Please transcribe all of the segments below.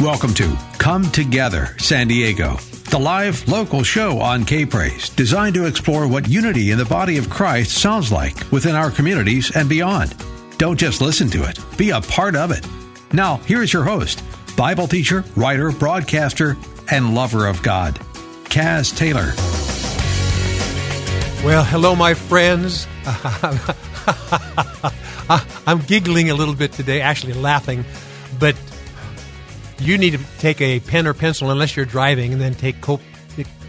Welcome to Come Together San Diego, the live local show on K Praise, designed to explore what unity in the body of Christ sounds like within our communities and beyond. Don't just listen to it, be a part of it. Now, here's your host, Bible teacher, writer, broadcaster, and lover of God, Kaz Taylor. Well, hello, my friends. I'm giggling a little bit today, actually laughing, but you need to take a pen or pencil unless you're driving, and then take co-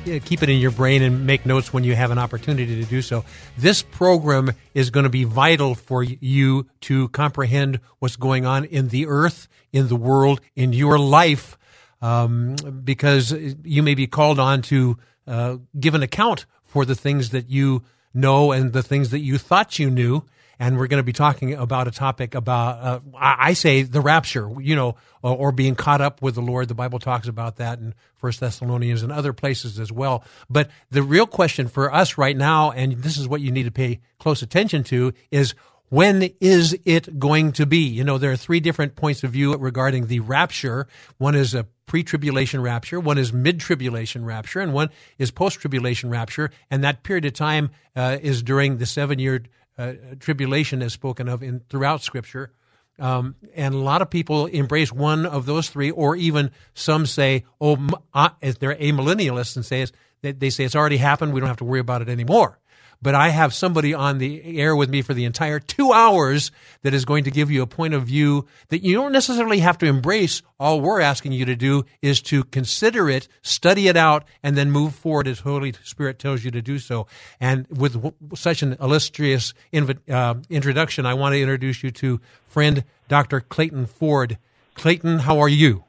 keep it in your brain and make notes when you have an opportunity to do so. This program is going to be vital for you to comprehend what's going on in the earth, in the world, in your life, um, because you may be called on to uh, give an account for the things that you know and the things that you thought you knew and we're going to be talking about a topic about uh, I say the rapture, you know, or, or, being caught up with the Lord. The Bible talks about that in First Thessalonians and other places as well. But the real question for us right now, and this is what you need to pay close attention to, is when is it going to be? You know, there are three different points of view regarding the rapture. One is a pre-tribulation rapture, one is mid-tribulation rapture, and one is post-tribulation rapture. And that period of time uh, is during the seven-year uh, tribulation is spoken of in throughout Scripture. Um, and a lot of people embrace one of those three, or even some say, "Oh, uh, they're amillennialists and say they say it's already happened. We don't have to worry about it anymore." But I have somebody on the air with me for the entire two hours that is going to give you a point of view that you don't necessarily have to embrace. All we're asking you to do is to consider it, study it out, and then move forward as Holy Spirit tells you to do so. And with such an illustrious inv- uh, introduction, I want to introduce you to friend Dr. Clayton Ford. Clayton, how are you?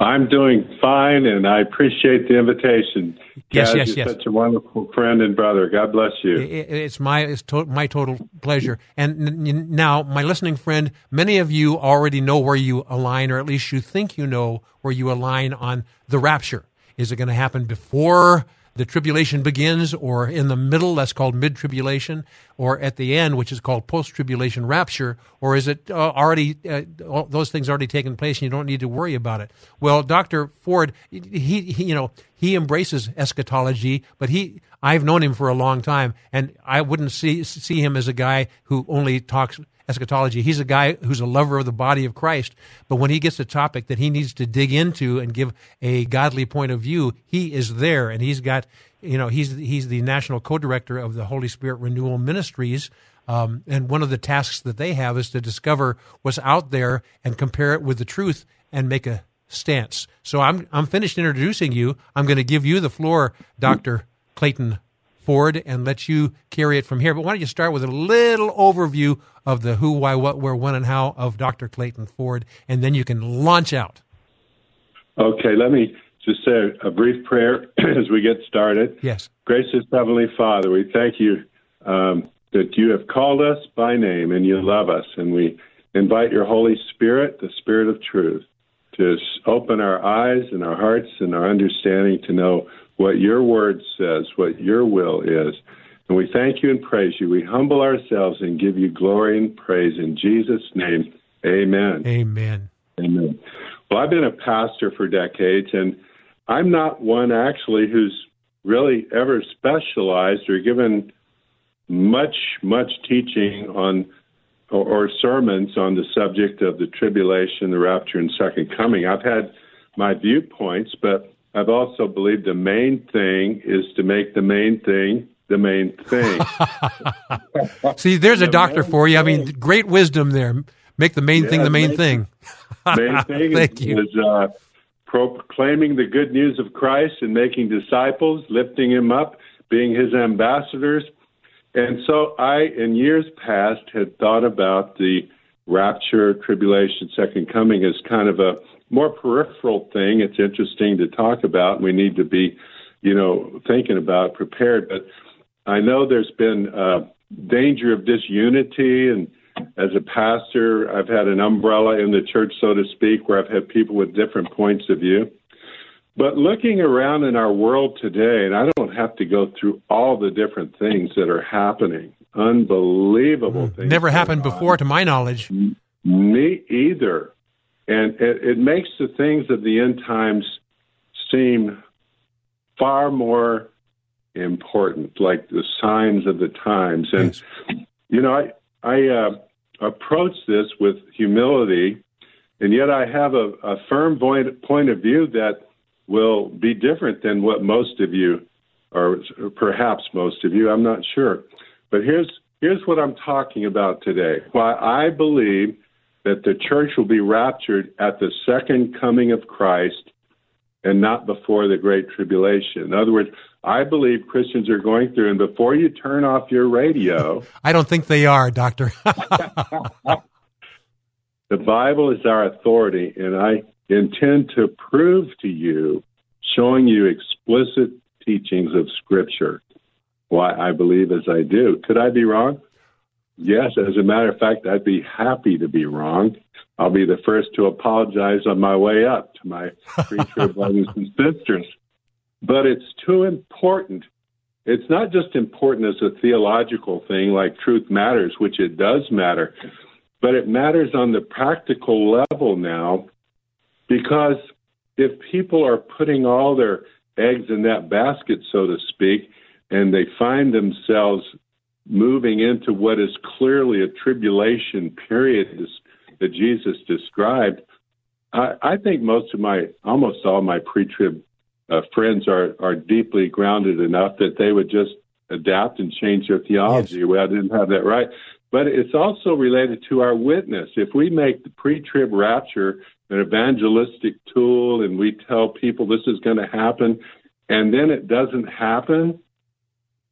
I'm doing fine, and I appreciate the invitation. Yes, Kaz, yes, you're yes. Such a wonderful friend and brother. God bless you. It's my it's to, my total pleasure. And now, my listening friend, many of you already know where you align, or at least you think you know where you align on the rapture. Is it going to happen before the tribulation begins, or in the middle, that's called mid tribulation, or at the end, which is called post tribulation rapture, or is it uh, already, uh, those things already taken place and you don't need to worry about it? Well, Dr. Ford, he, he, you know, he embraces eschatology, but he, I've known him for a long time, and I wouldn't see, see him as a guy who only talks eschatology. He's a guy who's a lover of the body of Christ. But when he gets a topic that he needs to dig into and give a godly point of view, he is there, and he's got, you know, he's he's the national co-director of the Holy Spirit Renewal Ministries. Um, and one of the tasks that they have is to discover what's out there and compare it with the truth and make a stance. So I'm I'm finished introducing you. I'm going to give you the floor, Doctor Clayton Ford and let you carry it from here. But why don't you start with a little overview of the who, why, what, where, when, and how of Dr. Clayton Ford, and then you can launch out. Okay, let me just say a brief prayer as we get started. Yes. Gracious Heavenly Father, we thank you um, that you have called us by name and you love us, and we invite your Holy Spirit, the Spirit of truth, to open our eyes and our hearts and our understanding to know what your word says, what your will is. And we thank you and praise you. We humble ourselves and give you glory and praise in Jesus' name. Amen. Amen. Amen. Well, I've been a pastor for decades, and I'm not one actually who's really ever specialized or given much, much teaching on or, or sermons on the subject of the tribulation, the rapture, and second coming. I've had my viewpoints, but I've also believed the main thing is to make the main thing the main thing. See, there's a doctor for you. I mean, great wisdom there. Make the main Yeah, thing the main main- thing. main thing Thank is, you. is uh, proclaiming the good news of Christ and making disciples, lifting him up, being his ambassadors. And so I, in years past, had thought about the rapture, tribulation, second coming as kind of a more peripheral thing. It's interesting to talk about. We need to be, you know, thinking about, prepared. But I know there's been uh, danger of disunity, and as a pastor, I've had an umbrella in the church, so to speak, where I've had people with different points of view. But looking around in our world today, and I don't have to go through all the different things that are happening, unbelievable mm, things. Never happened before, to my knowledge. Me either. And it, it makes the things of the end times seem far more important, like the signs of the times. And, yes. you know, I, I uh, approach this with humility, and yet I have a, a firm point, point of view that will be different than what most of you, or perhaps most of you, I'm not sure. But here's here's what I'm talking about today. Why I believe that the church will be raptured at the second coming of Christ and not before the great tribulation. In other words, I believe Christians are going through, and before you turn off your radio, I don't think they are, Doctor. the Bible is our authority, and I intend to prove to you, showing you explicit teachings of Scripture why I believe as I do. Could I be wrong? Yes, as a matter of fact, I'd be happy to be wrong. I'll be the first to apologize on my way up to my pre-trib brothers and sisters. But it's too important. It's not just important as a theological thing like truth matters, which it does matter, but it matters on the practical level now because if people are putting all their eggs in that basket, so to speak, and they find themselves moving into what is clearly a tribulation period that Jesus described, I, I think most of my, almost all my pre-trib uh, friends are are deeply grounded enough that they would just adapt and change their theology. Yes. Well, I didn't have that right, but it's also related to our witness. If we make the pre-trib rapture an evangelistic tool and we tell people this is going to happen, and then it doesn't happen,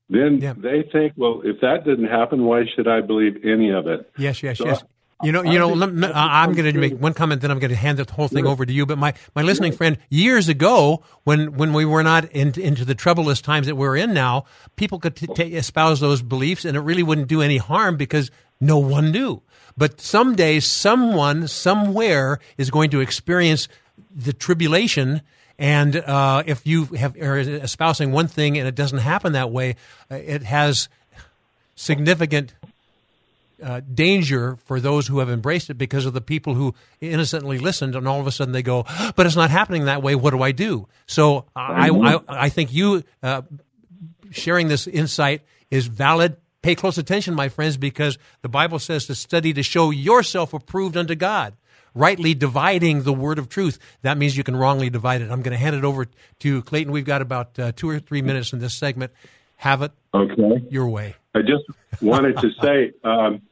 then yeah. they think, well, if that didn't happen, why should I believe any of it? Yes, yes, so yes. You know, you know. I'm going to make one comment, then I'm going to hand the whole thing over to you. But my, my listening friend, years ago, when when we were not in, into the troublous times that we're in now, people could t- oh. t- espouse those beliefs, and it really wouldn't do any harm because no one knew. But someday, someone somewhere is going to experience the tribulation and uh, if you have are espousing one thing and it doesn't happen that way, uh, it has significant uh, danger for those who have embraced it because of the people who innocently listened, and all of a sudden they go, "But it's not happening that way. What do I do?" So I, I, I think you uh, sharing this insight is valid. Pay close attention, my friends, because the Bible says to study to show yourself approved unto God rightly dividing the word of truth. That means you can wrongly divide it. I'm going to hand it over to Clayton. We've got about uh, two or three minutes in this segment. Have it okay. your way. I just wanted to say, um,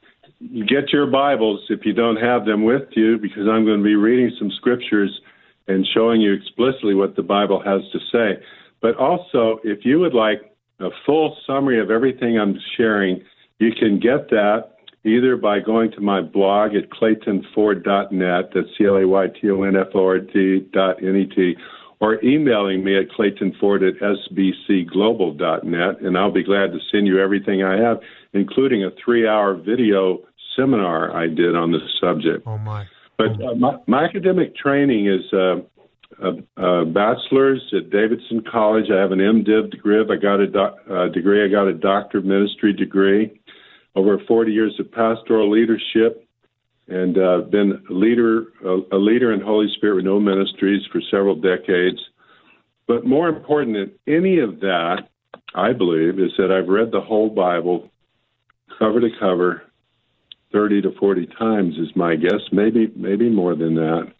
get your Bibles if you don't have them with you, because I'm going to be reading some scriptures and showing you explicitly what the Bible has to say. But also, if you would like a full summary of everything I'm sharing, you can get that either by going to my blog at claytonford.net, that's C-L-A-Y-T-O-N-F-O-R-D dot N-E-T, or emailing me at claytonford at sbcglobal.net, and I'll be glad to send you everything I have, including a three-hour video seminar I did on this subject. Oh, my. But uh, my, my, academic training is uh, a, a, bachelor's at Davidson College. I have an MDiv degree. I got a do- uh, degree. I got a doctor of ministry degree over 40 years of pastoral leadership and uh, been a leader, a, a leader in Holy Spirit Renewal Ministries for several decades. But more important than any of that, I believe, is that I've read the whole Bible cover to cover 30 to 40 times is my guess, maybe maybe more than that.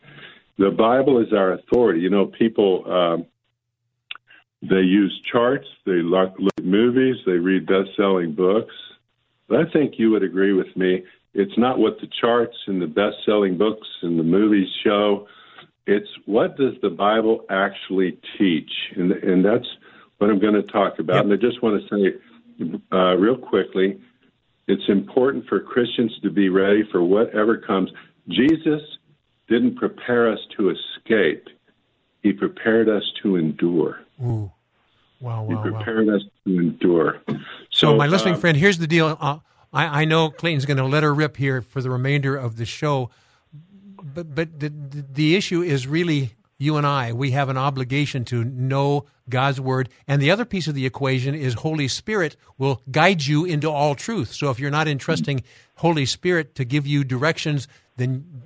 The Bible is our authority. You know, people uh, they use charts, they look, look at movies, they read best-selling books, but I think you would agree with me. It's not what the charts and the best selling books and the movies show. It's what does the Bible actually teach? And, and that's what I'm going to talk about. Yep. And I just want to say uh, real quickly It's important for Christians to be ready for whatever comes. Jesus didn't prepare us to escape, He prepared us to endure. Ooh. Wow, He wow, wow. us to endure. So, my listening uh, friend, here's the deal. Uh, I, I know Clayton's going to let her rip here for the remainder of the show, but but the, the the issue is really you and I. We have an obligation to know God's word, and the other piece of the equation is Holy Spirit will guide you into all truth. So if you're not entrusting Holy Spirit to give you directions, then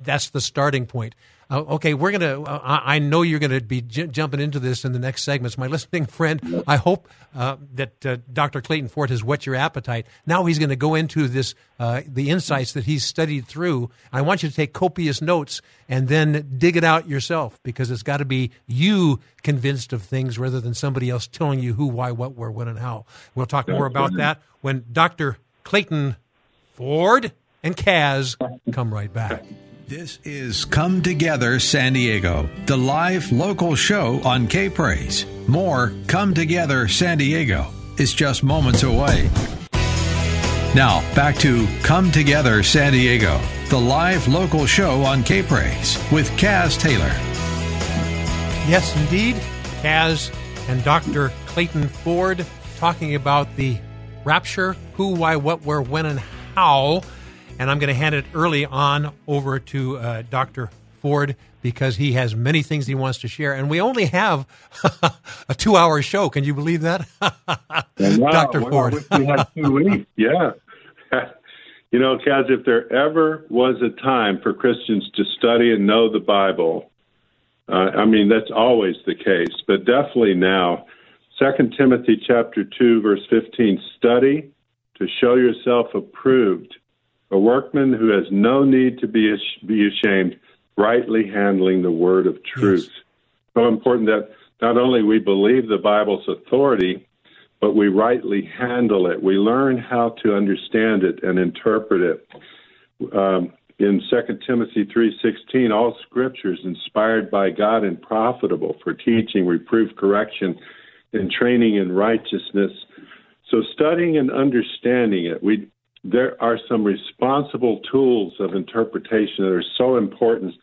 that's the starting point. Uh, okay, we're gonna. Uh, I I know you're gonna be j- jumping into this in the next segments. My listening friend, I hope uh, that uh, Dr. Clayton Ford has whet your appetite. Now he's going to go into this, uh, the insights that he's studied through. I want you to take copious notes and then dig it out yourself because it's got to be you convinced of things rather than somebody else telling you who, why, what, where, when, and how. We'll talk more about that when Dr. Clayton Ford and Kaz come right back. This is Come Together San Diego, the live local show on K Praise. More Come Together San Diego is just moments away. Now, back to Come Together San Diego, the live local show on K Praise with Kaz Taylor. Yes, indeed. Kaz and Dr. Clayton Ford talking about the rapture who, why, what, where, when, and how. And I'm going to hand it early on over to uh, Dr. Ford because he has many things he wants to share. And we only have a two hour show. Can you believe that? Wow, Dr. Ford. We had two weeks. Yeah. you know, Kaz, if there ever was a time for Christians to study and know the Bible, uh, I mean, that's always the case, but definitely now. Second Timothy chapter 2, verse 15, study to show yourself approved, a workman who has no need to be, be ashamed, rightly handling the word of truth. So important that not only we believe the Bible's authority, but we rightly handle it. We learn how to understand it and interpret it. Um, in 2 Timothy 3:16, all scripture is inspired by God and profitable for teaching, reproof, correction, and training in righteousness. So studying and understanding it, we there are some responsible tools of interpretation that are so important.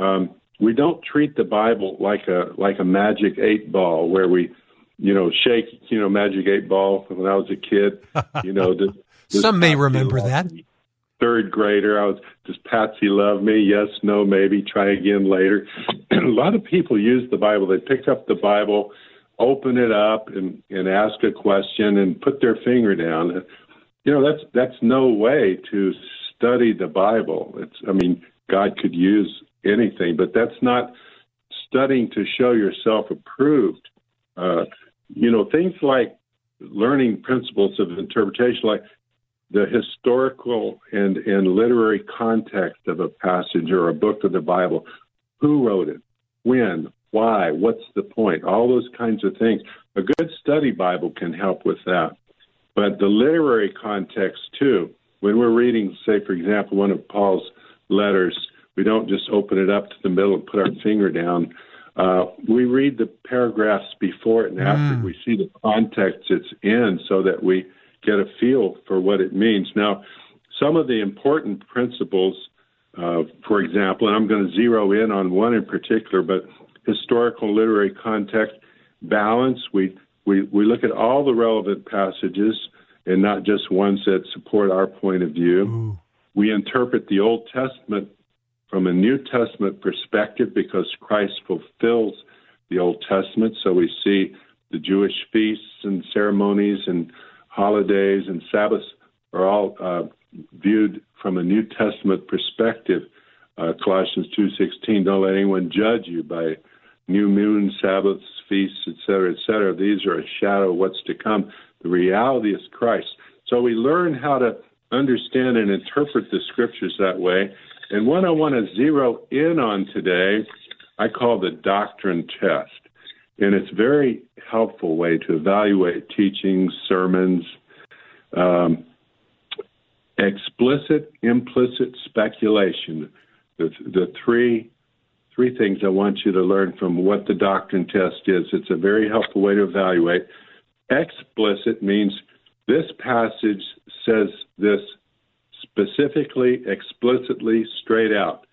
Um, we don't treat the Bible like a like a magic eight ball where we, you know, shake you know magic eight ball when I was a kid. You know, Some may remember that. me? Third grader, I was. Does Patsy love me? Yes, no, maybe. Try again later. a lot of people use the Bible. They pick up the Bible, open it up, and and ask a question and put their finger down. You know, that's that's no way to study the Bible. It's. I mean, God could use anything, but that's not studying to show yourself approved. Uh, you know, things like learning principles of interpretation, like the historical and, and literary context of a passage or a book of the Bible. Who wrote it? When? Why? What's the point? All those kinds of things. A good study Bible can help with that. But the literary context, too, when we're reading, say, for example, one of Paul's letters, we don't just open it up to the middle and put our finger down. Uh, we read the paragraphs before it and after. it. We see the context it's in so that we get a feel for what it means. Now, some of the important principles, uh, for example, and I'm going to zero in on one in particular, but historical literary context, balance. We, we, we look at all the relevant passages and not just ones that support our point of view. We interpret the Old Testament from a New Testament perspective because Christ fulfills the Old Testament. So we see the Jewish feasts and ceremonies and holidays and Sabbaths are all uh, viewed from a New Testament perspective. Uh, Colossians two sixteen. Don't let anyone judge you by new moon, Sabbaths, feasts, etc., etc. These are a shadow of what's to come. The reality is Christ. So we learn how to understand and interpret the scriptures that way. And what I want to zero in on today, I call the doctrine test. And it's a very helpful way to evaluate teachings, sermons, um, explicit, implicit speculation. The, the three three things I want you to learn from what the doctrine test is. It's a very helpful way to evaluate. Explicit means This passage says this specifically, explicitly, straight out.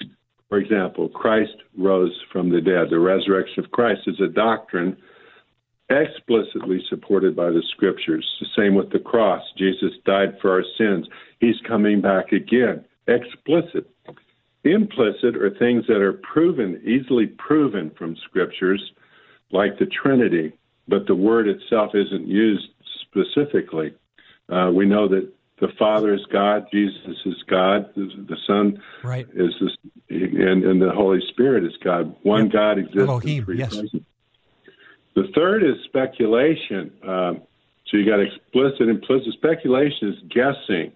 For example, Christ rose from the dead. The resurrection of Christ is a doctrine explicitly supported by the scriptures. The same with the cross. Jesus died for our sins. He's coming back again. Explicit. Implicit are things that are proven, easily proven from scriptures, like the Trinity, but the word itself isn't used specifically. Uh, we know that the Father is God, Jesus is God, the Son right. is this, and, and the Holy Spirit is God. One yep. God exists. Elohim, yes. Present. The third is speculation. Um, so you got explicit, implicit. Speculation is guessing,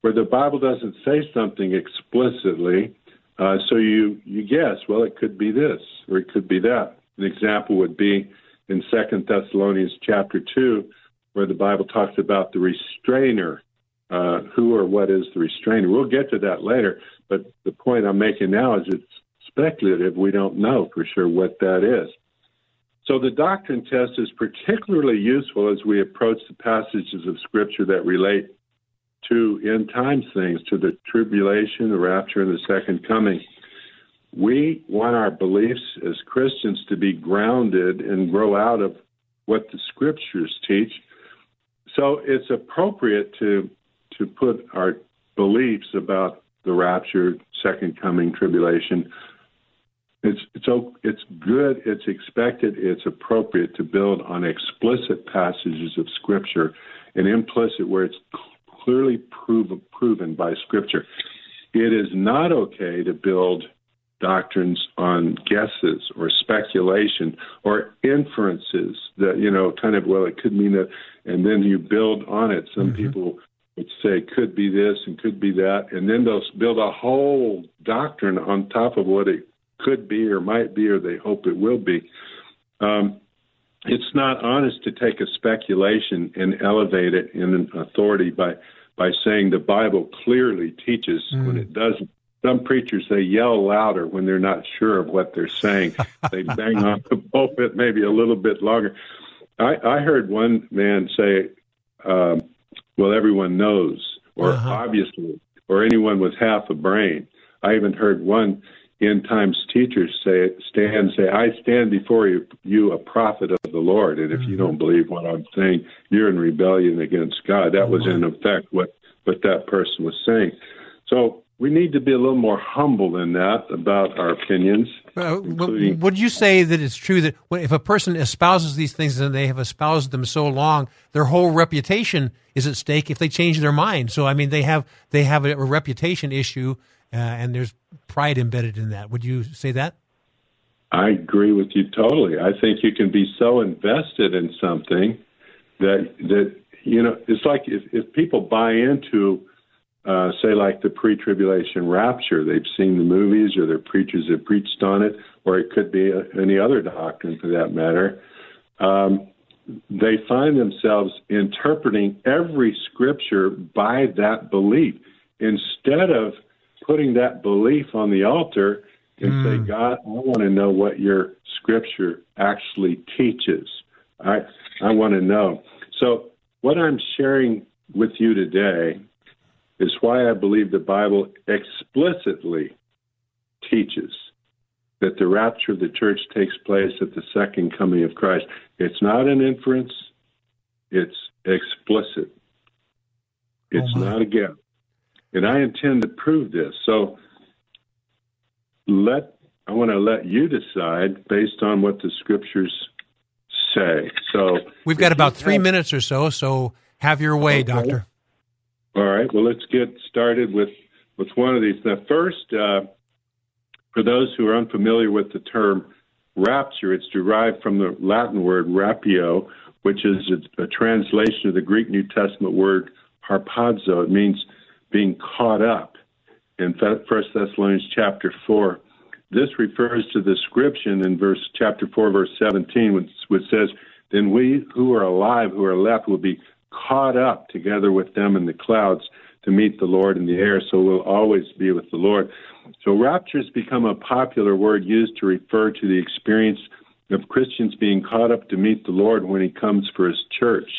where the Bible doesn't say something explicitly. Uh, so you you guess. Well, it could be this, or it could be that. An example would be in Second Thessalonians chapter two, where the Bible talks about the restrainer. Uh, who or what is the restrainer? We'll get to that later. But the point I'm making now is it's speculative. We don't know for sure what that is. So the doctrine test is particularly useful as we approach the passages of Scripture that relate to end times things, to the tribulation, the rapture, and the second coming. We want our beliefs as Christians to be grounded and grow out of what the Scriptures teach. So it's appropriate to to put our beliefs about the rapture, second coming, tribulation. It's it's it's good. It's expected. It's appropriate to build on explicit passages of Scripture and implicit where it's clearly proven proven by Scripture. It is not okay to build doctrines on guesses or speculation or inferences that you know kind of well it could mean that and then you build on it some mm-hmm. people would say could be this and could be that, and then they'll build a whole doctrine on top of what it could be or might be or they hope it will be. Um, it's not honest to take a speculation and elevate it in authority by by saying the Bible clearly teaches mm. when it doesn't. Some preachers they yell louder when they're not sure of what they're saying. they bang on the pulpit maybe a little bit longer. I, I heard one man say, um, well, everyone knows, or uh-huh. obviously, or anyone with half a brain. I even heard one end times teachers say, stand, say, I stand before you, you a prophet of the Lord. And if mm-hmm. you don't believe what I'm saying, you're in rebellion against God. That was in effect what, what that person was saying. So we need to be a little more humble than that about our opinions. Uh, would you say that it's true that if a person espouses these things and they have espoused them so long, their whole reputation is at stake if they change their mind? So, I mean, they have they have a, a reputation issue, uh, and there's pride embedded in that. Would you say that? I agree with you totally. I think you can be so invested in something that that you know it's like if, if people buy into uh, say like the pre-tribulation rapture. They've seen the movies, or their preachers have preached on it, or it could be a, any other doctrine for that matter. Um, they find themselves interpreting every scripture by that belief instead of putting that belief on the altar and mm. say. God, I want to know what your scripture actually teaches. I I want to know. So what I'm sharing with you today is why I believe the Bible explicitly teaches that the rapture of the church takes place at the second coming of Christ. It's not an inference, it's explicit. It's oh not a guess. And I intend to prove this. So let I want to let you decide based on what the scriptures say. So we've got about three have, minutes or so, so have your way, okay. Doctor. All right. Well, let's get started with with one of these. Now, first, uh, for those who are unfamiliar with the term rapture, it's derived from the Latin word rapio, which is a, a translation of the Greek New Testament word harpazo. It means being caught up. In First Thessalonians chapter four, this refers to the description in verse chapter four, verse seventeen, which, which says, "Then we who are alive, who are left, will be caught up together with them in the clouds to meet the Lord in the air, so we'll always be with the Lord. So rapture has become a popular word used to refer to the experience of Christians being caught up to meet the Lord when he comes for his church.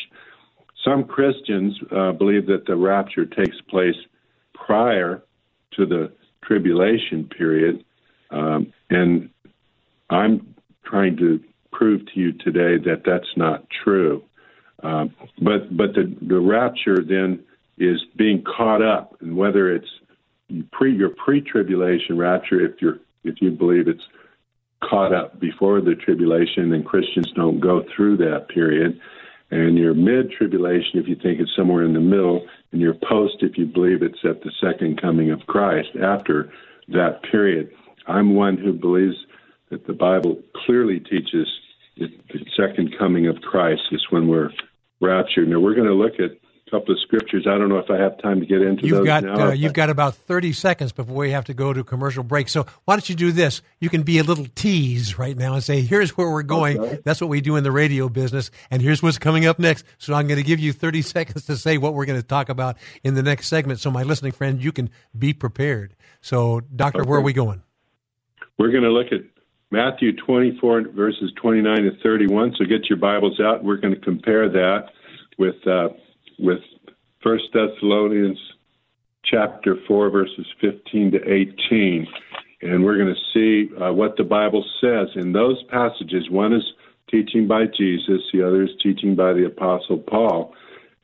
Some Christians uh, believe that the rapture takes place prior to the tribulation period, um, and I'm trying to prove to you today that that's not true. Um, but but the the rapture then is being caught up, and whether it's pre your pre-tribulation rapture, if you're if you believe it's caught up before the tribulation, then Christians don't go through that period. And your mid-tribulation, if you think it's somewhere in the middle, and your post, if you believe it's at the second coming of Christ after that period. I'm one who believes that the Bible clearly teaches that the second coming of Christ is when we're raptured. Now we're going to look at couple of scriptures. I don't know if I have time to get into you've those got, now. Uh, you've got about 30 seconds before we have to go to commercial break. So why don't you do this? You can be a little tease right now and say, here's where we're going. Okay. That's what we do in the radio business. And here's what's coming up next. So I'm going to give you 30 seconds to say what we're going to talk about in the next segment. So my listening friend, you can be prepared. So doctor, okay. where are we going? We're going to look at Matthew 24 verses 29 to 31. So get your Bibles out. We're going to compare that with uh, with First Thessalonians chapter 4, verses 15 to 18. And we're going to see uh, what the Bible says in those passages. One is teaching by Jesus, the other is teaching by the Apostle Paul.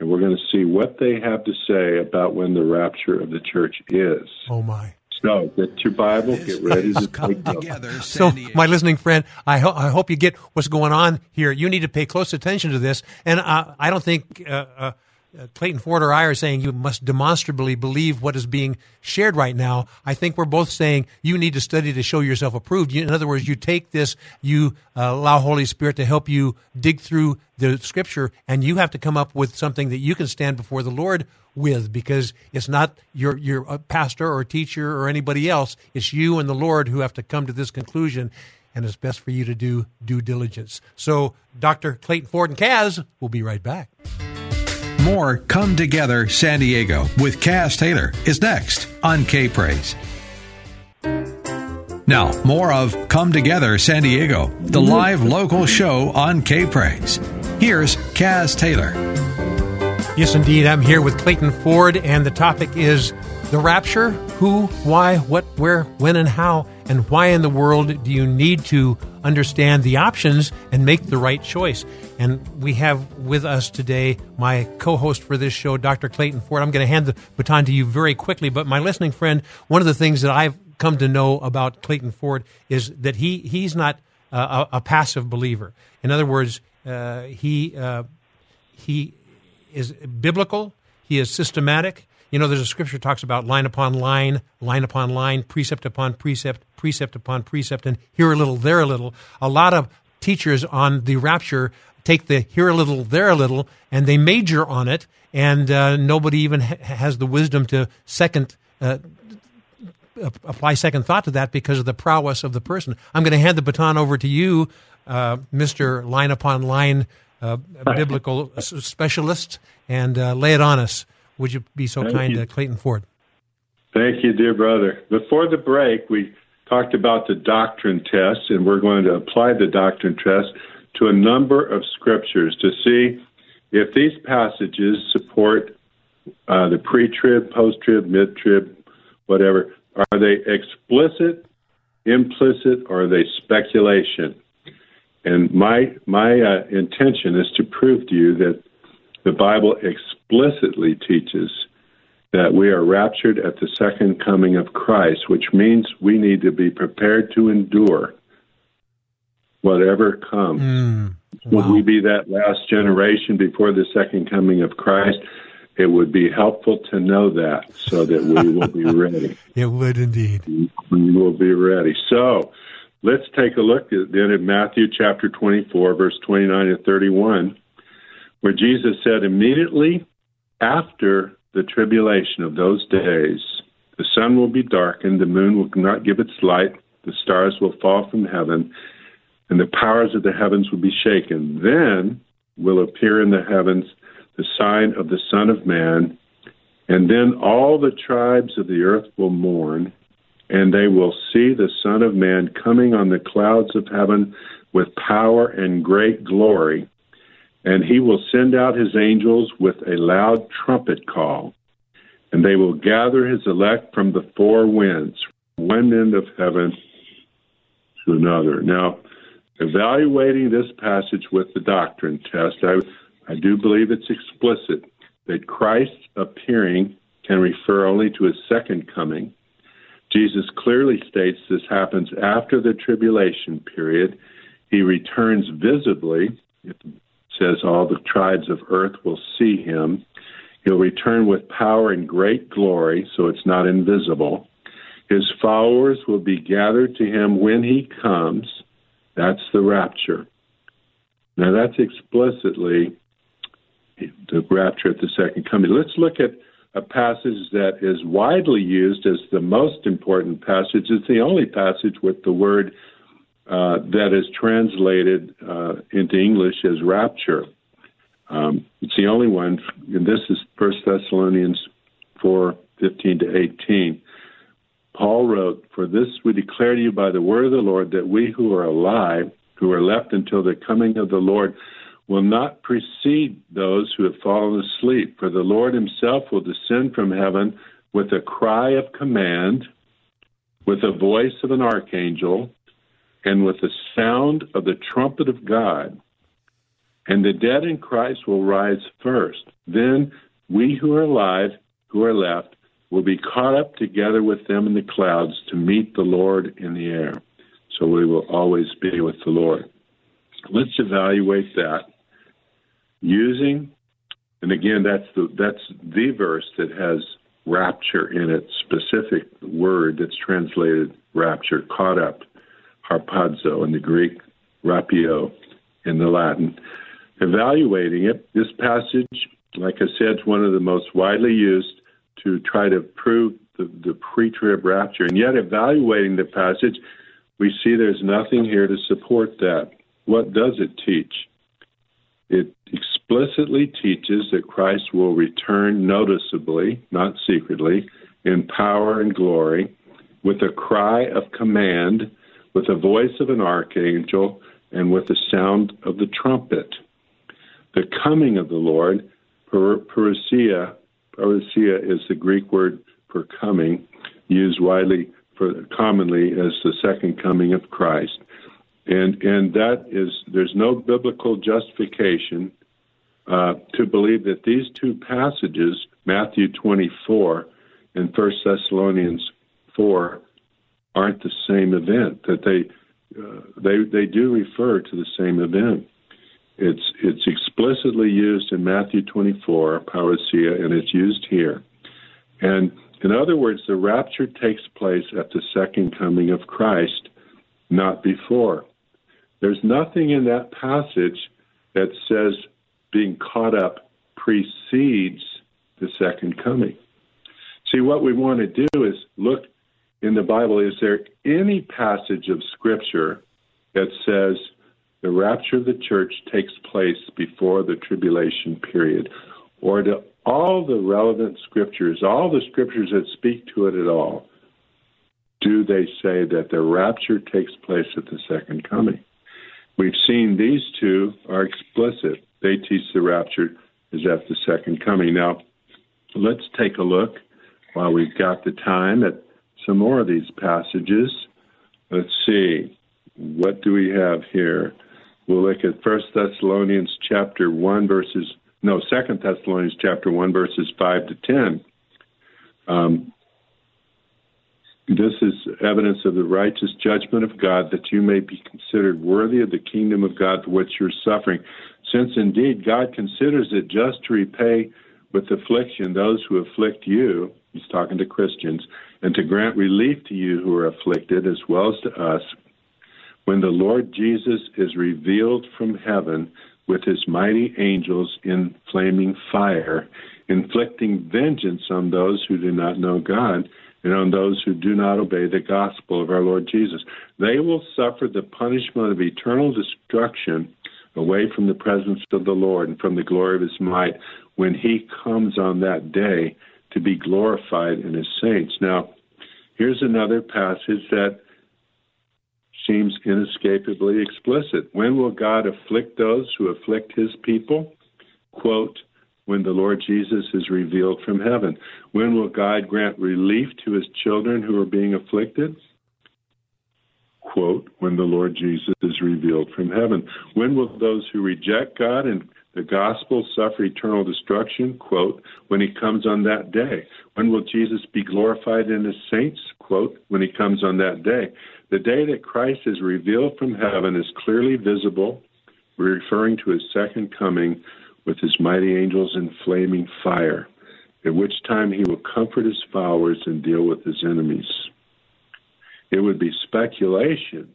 And we're going to see what they have to say about when the rapture of the church is. Oh, my. So get your Bible, get ready to come together. So, my listening friend, I, ho- I hope you get what's going on here. You need to pay close attention to this. And uh, I don't think. Uh, uh, uh, Clayton Ford or I are saying you must demonstrably believe what is being shared right now. I think we're both saying you need to study to show yourself approved. in other words, you take this, you uh, allow Holy Spirit to help you dig through the Scripture, and you have to come up with something that you can stand before the Lord with, because it's not your your uh, pastor or teacher or anybody else. It's you and the Lord who have to come to this conclusion and it's best for you to do due diligence. So, Dr. Clayton Ford and Kaz will be right back. More Come Together San Diego with Kaz Taylor is next on K Praise. Now, more of Come Together San Diego, the live local show on K Praise. Here's Kaz Taylor. Yes, indeed. I'm here with Clayton Ford, and the topic is the rapture who, why, what, where, when, and how, and why in the world do you need to understand the options and make the right choice? And we have with us today my co host for this show, Dr. Clayton Ford. I'm going to hand the baton to you very quickly, but my listening friend, one of the things that I've come to know about Clayton Ford is that he, he's not uh, a, a, passive believer. In other words, uh, he, uh, he is biblical, he is systematic, you know, there's a scripture talks about line upon line, line upon line, precept upon precept, precept upon precept, and here a little, there a little. A lot of teachers on the rapture take the here a little, there a little, and they major on it, and uh, nobody even ha- has the wisdom to second. Uh, apply second thought to that because of the prowess of the person. I'm going to hand the baton over to you, uh, Mr. Line Upon Line uh, biblical specialist, and uh, lay it on us. Would you be so Thank kind to Clayton Ford? Thank you, dear brother. Before the break, we talked about the doctrine test, and we're going to apply the doctrine test to a number of scriptures to see if these passages support uh, the pre trib, post trib, mid trib, whatever. Are they explicit, implicit, or are they speculation? And my my uh, intention is to prove to you that the Bible explicitly teaches that we are raptured at the second coming of Christ, which means we need to be prepared to endure whatever comes. Mm, wow. Would we be that last generation before the second coming of Christ? It would be helpful to know that so that we will be ready. it would indeed. We will be ready. So let's take a look at, then at Matthew chapter 24, verse 29 to 31 where Jesus said, immediately after the tribulation of those days, the sun will be darkened, the moon will not give its light, the stars will fall from heaven, and the powers of the heavens will be shaken. Then will appear in the heavens the sign of the Son of Man, and then all the tribes of the earth will mourn, and they will see the Son of Man coming on the clouds of heaven with power and great glory And he will send out his angels with a loud trumpet call, and they will gather his elect from the four winds, one end of heaven to another. Now, evaluating this passage with the doctrine test, I, I do believe it's explicit that Christ's appearing can refer only to his second coming. Jesus clearly states this happens after the tribulation period. He returns visibly. Says all the tribes of earth will see him. He'll return with power and great glory, so it's not invisible. His followers will be gathered to him when he comes. That's the rapture. Now, that's explicitly the rapture at the second coming. Let's look at a passage that is widely used as the most important passage. It's the only passage with the word uh, that is translated uh, into English as rapture. Um, it's the only one, and this is First Thessalonians four fifteen to eighteen. Paul wrote, For this we declare to you by the word of the Lord that we who are alive, who are left until the coming of the Lord, will not precede those who have fallen asleep. For the Lord himself will descend from heaven with a cry of command, with the voice of an archangel, and with the sound of the trumpet of God. And the dead in Christ will rise first. Then we who are alive, who are left, will be caught up together with them in the clouds to meet the Lord in the air. So we will always be with the Lord. Let's evaluate that using, and again, that's the that's the verse that has rapture in it, specific word that's translated rapture, caught up, harpazo in the Greek, rapio in the Latin. Evaluating it, this passage, like I said, is one of the most widely used to try to prove the, the pre trib rapture. And yet, evaluating the passage, we see there's nothing here to support that. What does it teach? It explicitly teaches that Christ will return noticeably, not secretly, in power and glory, with a cry of command, with the voice of an archangel, and with the sound of the trumpet. The coming of the Lord, parousia, parousia is the Greek word for coming, used widely for commonly as the second coming of Christ. And and that is there's no biblical justification uh, to believe that these two passages, Matthew 24 and 1 Thessalonians 4, aren't the same event. That they uh, they they do refer to the same event. It's it's explicitly used in Matthew 24, parousia, and it's used here. And in other words, the rapture takes place at the second coming of Christ, not before. There's nothing in that passage that says being caught up precedes the second coming. See, what we want to do is look in the Bible is there any passage of Scripture that says the rapture of the church takes place before the tribulation period? Or do all the relevant Scriptures, all the Scriptures that speak to it at all, do they say that the rapture takes place at the second coming? We've seen these two are explicit. They teach the rapture is at the second coming. Now, let's take a look while we've got the time at some more of these passages. Let's see. What do we have here? We'll look at First Thessalonians chapter 1 verses no, Second Thessalonians chapter 1 verses 5 to 10. Um, this is evidence of the righteous judgment of God that you may be considered worthy of the kingdom of God for which you're suffering. Since indeed God considers it just to repay with affliction those who afflict you, he's talking to Christians, and to grant relief to you who are afflicted as well as to us, when the Lord Jesus is revealed from heaven with his mighty angels in flaming fire, inflicting vengeance on those who do not know God and on those who do not obey the gospel of our Lord Jesus. They will suffer the punishment of eternal destruction away from the presence of the Lord and from the glory of his might when he comes on that day to be glorified in his saints. Now, here's another passage that seems inescapably explicit. When will God afflict those who afflict his people? Quote, when the Lord Jesus is revealed from heaven. When will God grant relief to his children who are being afflicted? Quote, when the Lord Jesus is revealed from heaven. When will those who reject God and the gospel suffer eternal destruction? Quote, when he comes on that day. When will Jesus be glorified in his saints? Quote, when he comes on that day. The day that Christ is revealed from heaven is clearly visible, referring to his second coming with his mighty angels in flaming fire, at which time he will comfort his followers and deal with his enemies. It would be speculation,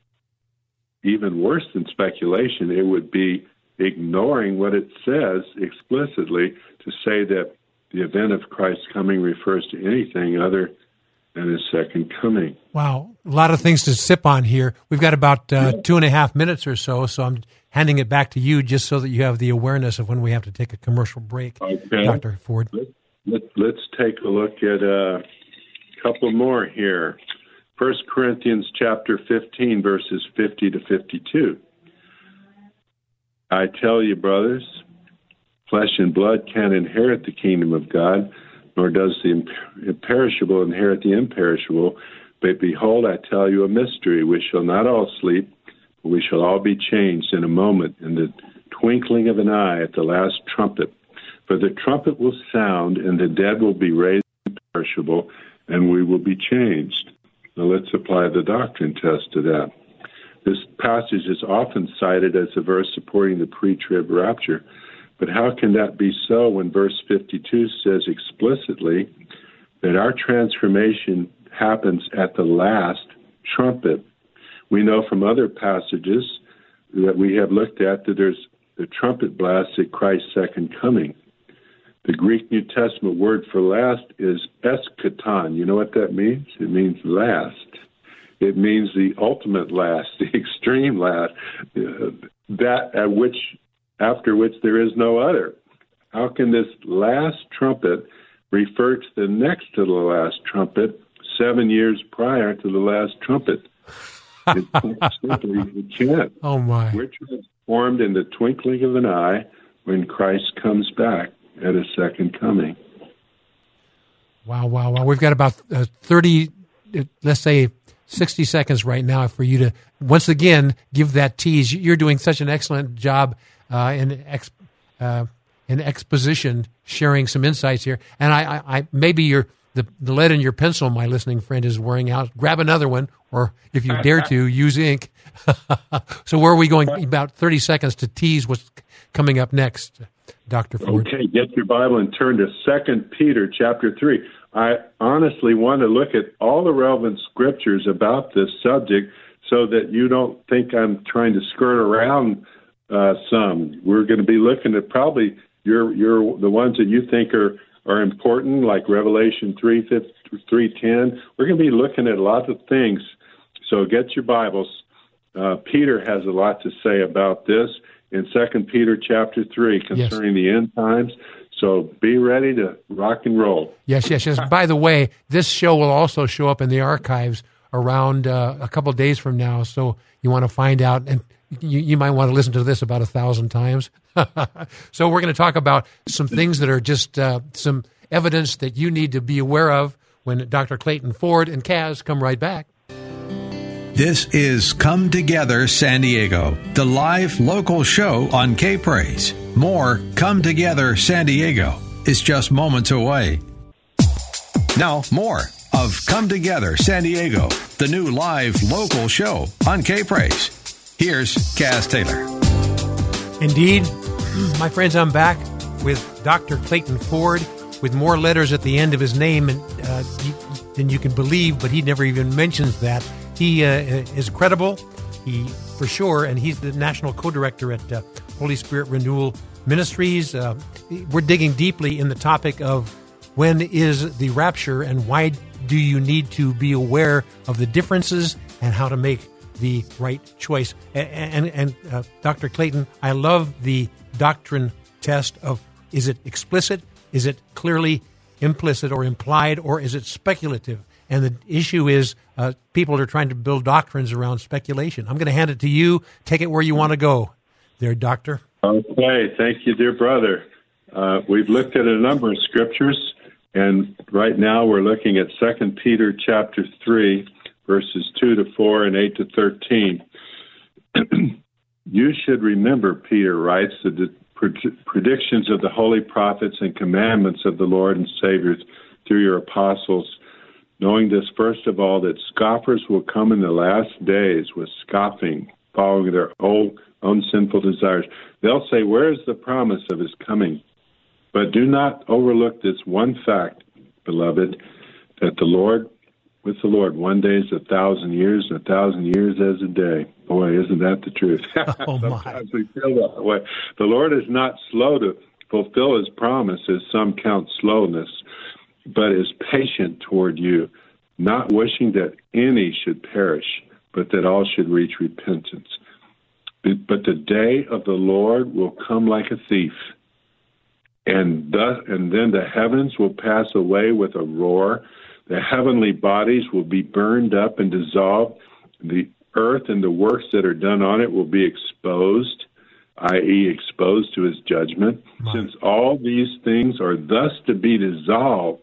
even worse than speculation, it would be ignoring what it says explicitly to say that the event of Christ's coming refers to anything other than his second coming. Wow, a lot of things to sip on here. We've got about uh, two and a half minutes or so, so I'm handing it back to you just so that you have the awareness of when we have to take a commercial break, okay. Dr. Ford. Let, us take a look at a couple more here. First Corinthians chapter 15, verses 50 to 52. I tell you, brothers, flesh and blood can't inherit the kingdom of God, nor does the imperishable inherit the imperishable. But behold, I tell you a mystery. We shall not all sleep we shall all be changed in a moment, in the twinkling of an eye at the last trumpet. For the trumpet will sound, and the dead will be raised imperishable, and we will be changed. Now let's apply the doctrine test to that. This passage is often cited as a verse supporting the pre trib rapture, but how can that be so when verse 52 says explicitly that our transformation happens at the last trumpet? We know from other passages that we have looked at that there's the trumpet blast at Christ's second coming. The Greek New Testament word for last is eschatos. You know what that means? It means last. It means the ultimate last, the extreme last, uh, that at which after which there is no other. How can this last trumpet refer to the next to the last trumpet, seven years prior to the last trumpet? simply can't. Oh my! We're transformed in the twinkling of an eye when Christ comes back at His second coming. Wow! Wow! Wow! We've got about uh, thirty, uh, let's say, sixty seconds right now for you to once again give that tease. You're doing such an excellent job uh, in ex, uh, in exposition, sharing some insights here, and I, I, I maybe you're the, the lead in your pencil, my listening friend, is wearing out. Grab another one, or if you dare to, use ink. so, where are we going? About 30 seconds to tease what's coming up next, Dr. Ford. Okay, get your Bible and turn to Second Peter chapter 3. I honestly want to look at all the relevant scriptures about this subject so that you don't think I'm trying to skirt around uh, some. We're going to be looking at probably your your the ones that you think are are important, like Revelation 3, 3.10. We're going to be looking at a lot of things. So get your Bibles. Uh, Peter has a lot to say about this in Second Peter chapter 3 concerning yes. the end times. So be ready to rock and roll. Yes, yes, yes. By the way, this show will also show up in the archives around uh, a couple days from now. So you want to find out, and you, you might want to listen to this about a thousand times. so we're going to talk about some things that are just uh, some evidence that you need to be aware of when Dr. Clayton Ford and Kaz come right back. This is Come Together San Diego, the live local show on K Praise. More Come Together San Diego is just moments away. Now, more of Come Together San Diego, the new live local show on K Praise. Here's Cass Taylor. Indeed, my friends, I'm back with Dr. Clayton Ford with more letters at the end of his name uh, than you can believe, but he never even mentions that. He uh, is credible, he for sure, and he's the national co-director at uh, Holy Spirit Renewal Ministries. Uh, we're digging deeply in the topic of when is the rapture and why do you need to be aware of the differences and how to make the right choice. And, and, and uh, Dr. Clayton, I love the doctrine test of is it explicit, is it clearly implicit or implied, or is it speculative? And the issue is uh, people are trying to build doctrines around speculation. I'm going to hand it to you. Take it where you want to go, there, Doctor. Okay, thank you, dear brother. Uh, we've looked at a number of scriptures, and right now we're looking at Second Peter chapter three, verses two to four and eight to thirteen. you should remember, Peter writes, the predictions of the holy prophets and commandments of the Lord and Savior through your apostles, knowing this first of all, that scoffers will come in the last days with scoffing, following their own, own sinful desires. They'll say, Where is the promise of his coming? But do not overlook this one fact, beloved, that the Lord with the Lord. One day is a thousand years, and a thousand years as a day. Boy, isn't that the truth? Oh, Sometimes we feel that way. The Lord is not slow to fulfill his promises, some count slowness, but is patient toward you, not wishing that any should perish, but that all should reach repentance. But the day of the Lord will come like a thief, and thus, and then the heavens will pass away with a roar the heavenly bodies will be burned up and dissolved. The earth and the works that are done on it will be exposed, i.e., exposed to his judgment. Since all these things are thus to be dissolved,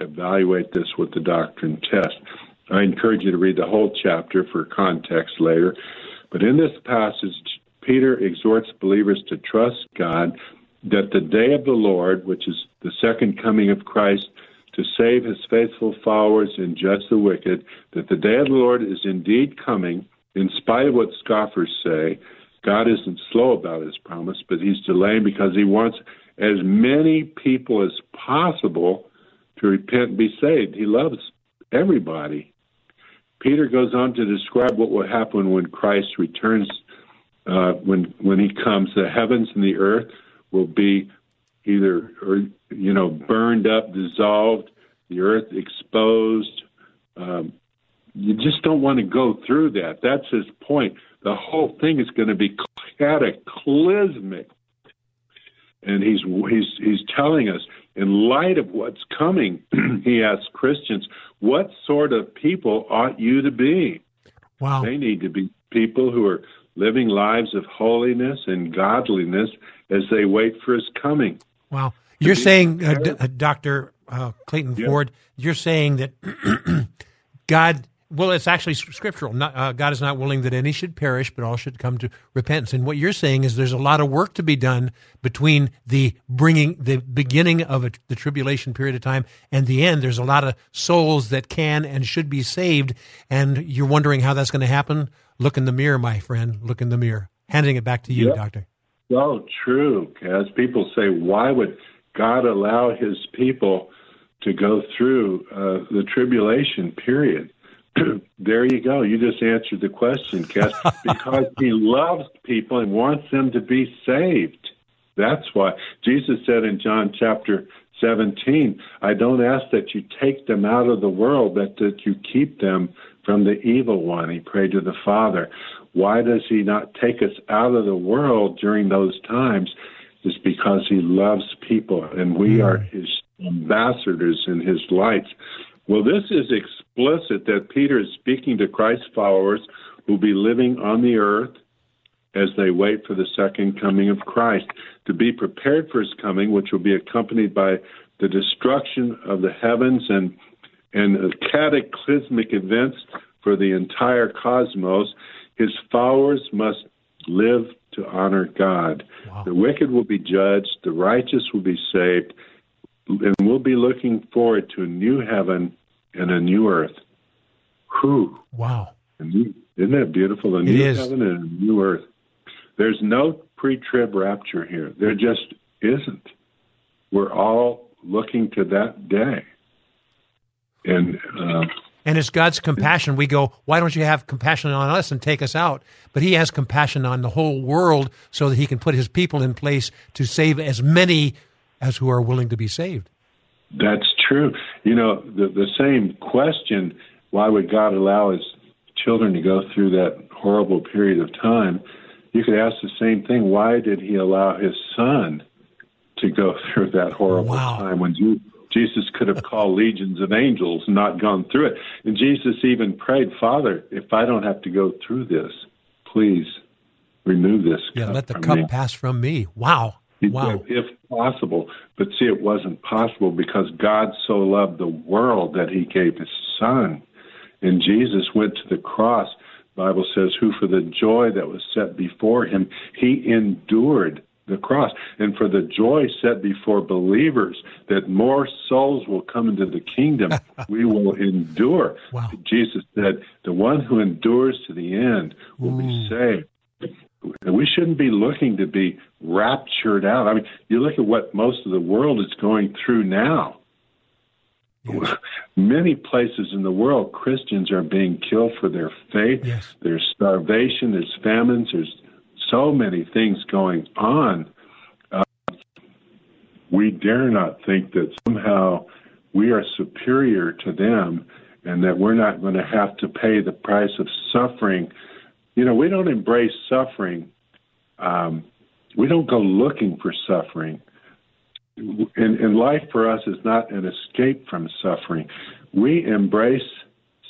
evaluate this with the doctrine test. I encourage you to read the whole chapter for context later. But in this passage, Peter exhorts believers to trust God that the day of the Lord, which is the second coming of Christ to save his faithful followers and judge the wicked, that the day of the Lord is indeed coming, in spite of what scoffers say. God isn't slow about his promise, but he's delaying because he wants as many people as possible to repent and be saved. He loves everybody. Peter goes on to describe what will happen when Christ returns, uh, when when he comes. The heavens and the earth will be either or you know burned up, dissolved, the earth exposed. Um, you just don't want to go through that. That's his point. The whole thing is going to be cataclysmic, and he's he's he's telling us in light of what's coming. he asks Christians, "What sort of people ought you to be?" Wow, they need to be people who are living lives of holiness and godliness as they wait for his coming. Wow. You're saying, uh, D- uh, Dr. Uh, Clayton yeah. Ford, you're saying that God, well, it's actually scriptural. Not, uh, God is not willing that any should perish, but all should come to repentance. And what you're saying is there's a lot of work to be done between the bringing, the beginning of a, the tribulation period of time and the end. There's a lot of souls that can and should be saved. And you're wondering how that's going to happen. Look in the mirror, my friend. Look in the mirror. Handing it back to you, Doctor so true. As people say, why would God allow his people to go through uh, the tribulation period? there you go. You just answered the question, Cass. because he loves people and wants them to be saved. That's why Jesus said in John chapter 17, I don't ask that you take them out of the world, but that you keep them from the evil one. He prayed to the Father. Why does he not take us out of the world during those times? Is because he loves people and we mm. are his ambassadors and his lights. Well, this is explicit that Peter is speaking to Christ's followers who will be living on the earth as they wait for the second coming of Christ. To be prepared for his coming, which will be accompanied by the destruction of the heavens and and cataclysmic events for the entire cosmos, his followers must live to honor God. Wow. The wicked will be judged, the righteous will be saved, and we'll be looking forward to a new heaven and a new earth. Whew. Wow. New, isn't that beautiful? A new heaven and a new earth. There's no pre trib rapture here. There just isn't. We're all looking to that day. And uh, And it's God's compassion. We go, why don't you have compassion on us and take us out? But He has compassion on the whole world so that He can put His people in place to save as many as who are willing to be saved. That's true. You know, the, the same question why would God allow His children to go through that horrible period of time? You could ask the same thing why did He allow His Son to go through that horrible wow. time when you Jesus could have called legions of angels and not gone through it. And Jesus even prayed, Father, if I don't have to go through this, please remove this. Yeah, let the cup me. pass from me. Wow. Wow. If possible. But see, it wasn't possible because God so loved the world that he gave his son. And Jesus went to the cross. Bible says, who for the joy that was set before him, he endured the cross. And for the joy set before believers that more souls will come into the kingdom, we will endure. Wow. Jesus said, the one who endures to the end will Ooh. be mm. saved. We shouldn't be looking to be raptured out. I mean, you look at what most of the world is going through now. Yes. Many places in the world, Christians are being killed for their faith. Yes. There's starvation, there's famines, there's so many things going on. Uh, we dare not think that somehow we are superior to them and that we're not going to have to pay the price of suffering. You know, we don't embrace suffering. Um, we don't go looking for suffering. And, and life for us is not an escape from suffering. We embrace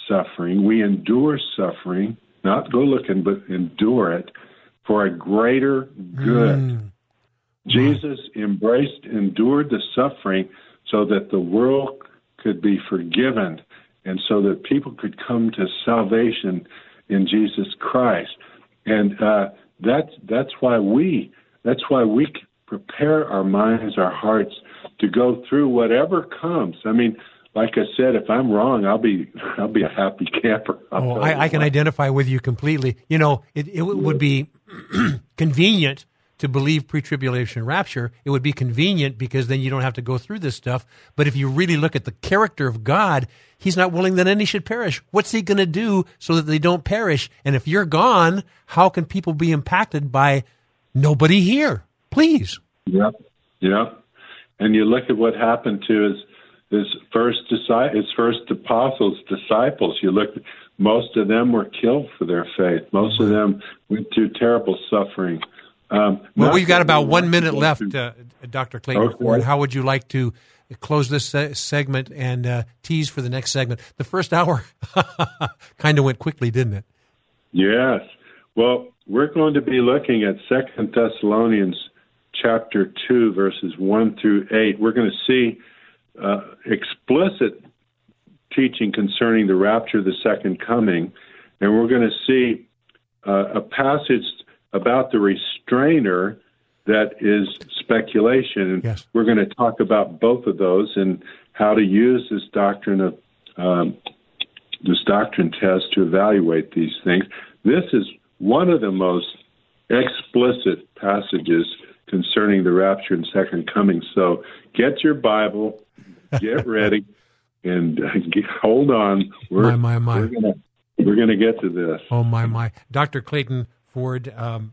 suffering. We endure suffering, not go looking, but endure it for a greater good. Mm. Jesus embraced, endured the suffering so that the world could be forgiven and so that people could come to salvation in Jesus Christ. And uh, that's that's why we that's why we prepare our minds, our hearts to go through whatever comes. I mean, like I said, if I'm wrong, I'll be I'll be a happy camper. I'll Oh, I, I can identify with you completely. You know, it, it would be convenient to believe pre-tribulation rapture. It would be convenient because then you don't have to go through this stuff. But if you really look at the character of God, He's not willing that any should perish. What's He going to do so that they don't perish? And if you're gone, how can people be impacted by nobody here? Please. Yep, yep. And you look at what happened to his his first disi- his first apostles, disciples. You look, most of them were killed for their faith. Most of them went through terrible suffering. Um, Well, we've got about one minute left, uh, Dr. Clayton Okay. Ford. How would you like to close this se- segment and uh, tease for the next segment? The first hour kind of went quickly, didn't it? Yes. Well, we're going to be looking at Second Thessalonians chapter two, verses one through eight. We're going to see uh, explicit teaching concerning the rapture the second coming, and we're going to see uh, a passage about the restrainer that is speculation. And Yes. we're going to talk about both of those and how to use this doctrine of um, this doctrine test to evaluate these things. This is one of the most explicit passages concerning the rapture and second coming. So get your Bible, get ready, and uh, get, hold on. We're, My, my, my. We're we're gonna get to this. Oh, my, my. Dr. Clayton Ford, um,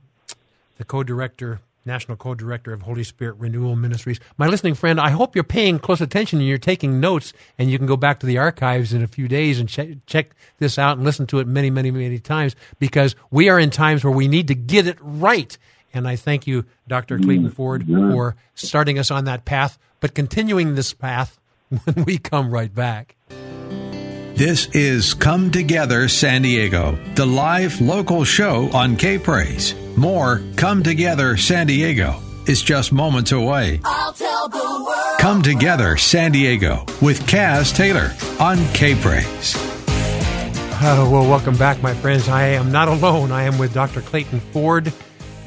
the co director, national co director of Holy Spirit Renewal Ministries. My listening friend, I hope you're paying close attention and you're taking notes, and you can go back to the archives in a few days and check, check this out and listen to it many, many, many times because we are in times where we need to get it right. And I thank you, Dr. Clayton Ford, for starting us on that path, but continuing this path when we come right back. This is Come Together San Diego, the live local show on K Praise. More Come Together San Diego is just moments away. I'll tell the world. Come Together San Diego with Kaz Taylor on K Praise. Uh, well, welcome back, my friends. I am not alone. I am with Dr. Clayton Ford,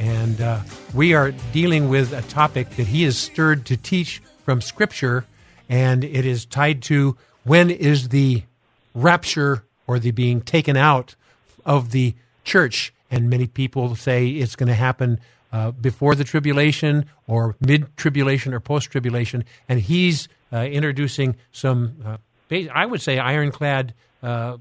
and uh, we are dealing with a topic that he is stirred to teach from Scripture, and it is tied to when is the rapture or the being taken out of the church. And many people say it's going to happen uh, before the tribulation or mid tribulation or post tribulation. And he's uh, introducing some, uh, I would say, ironclad uh,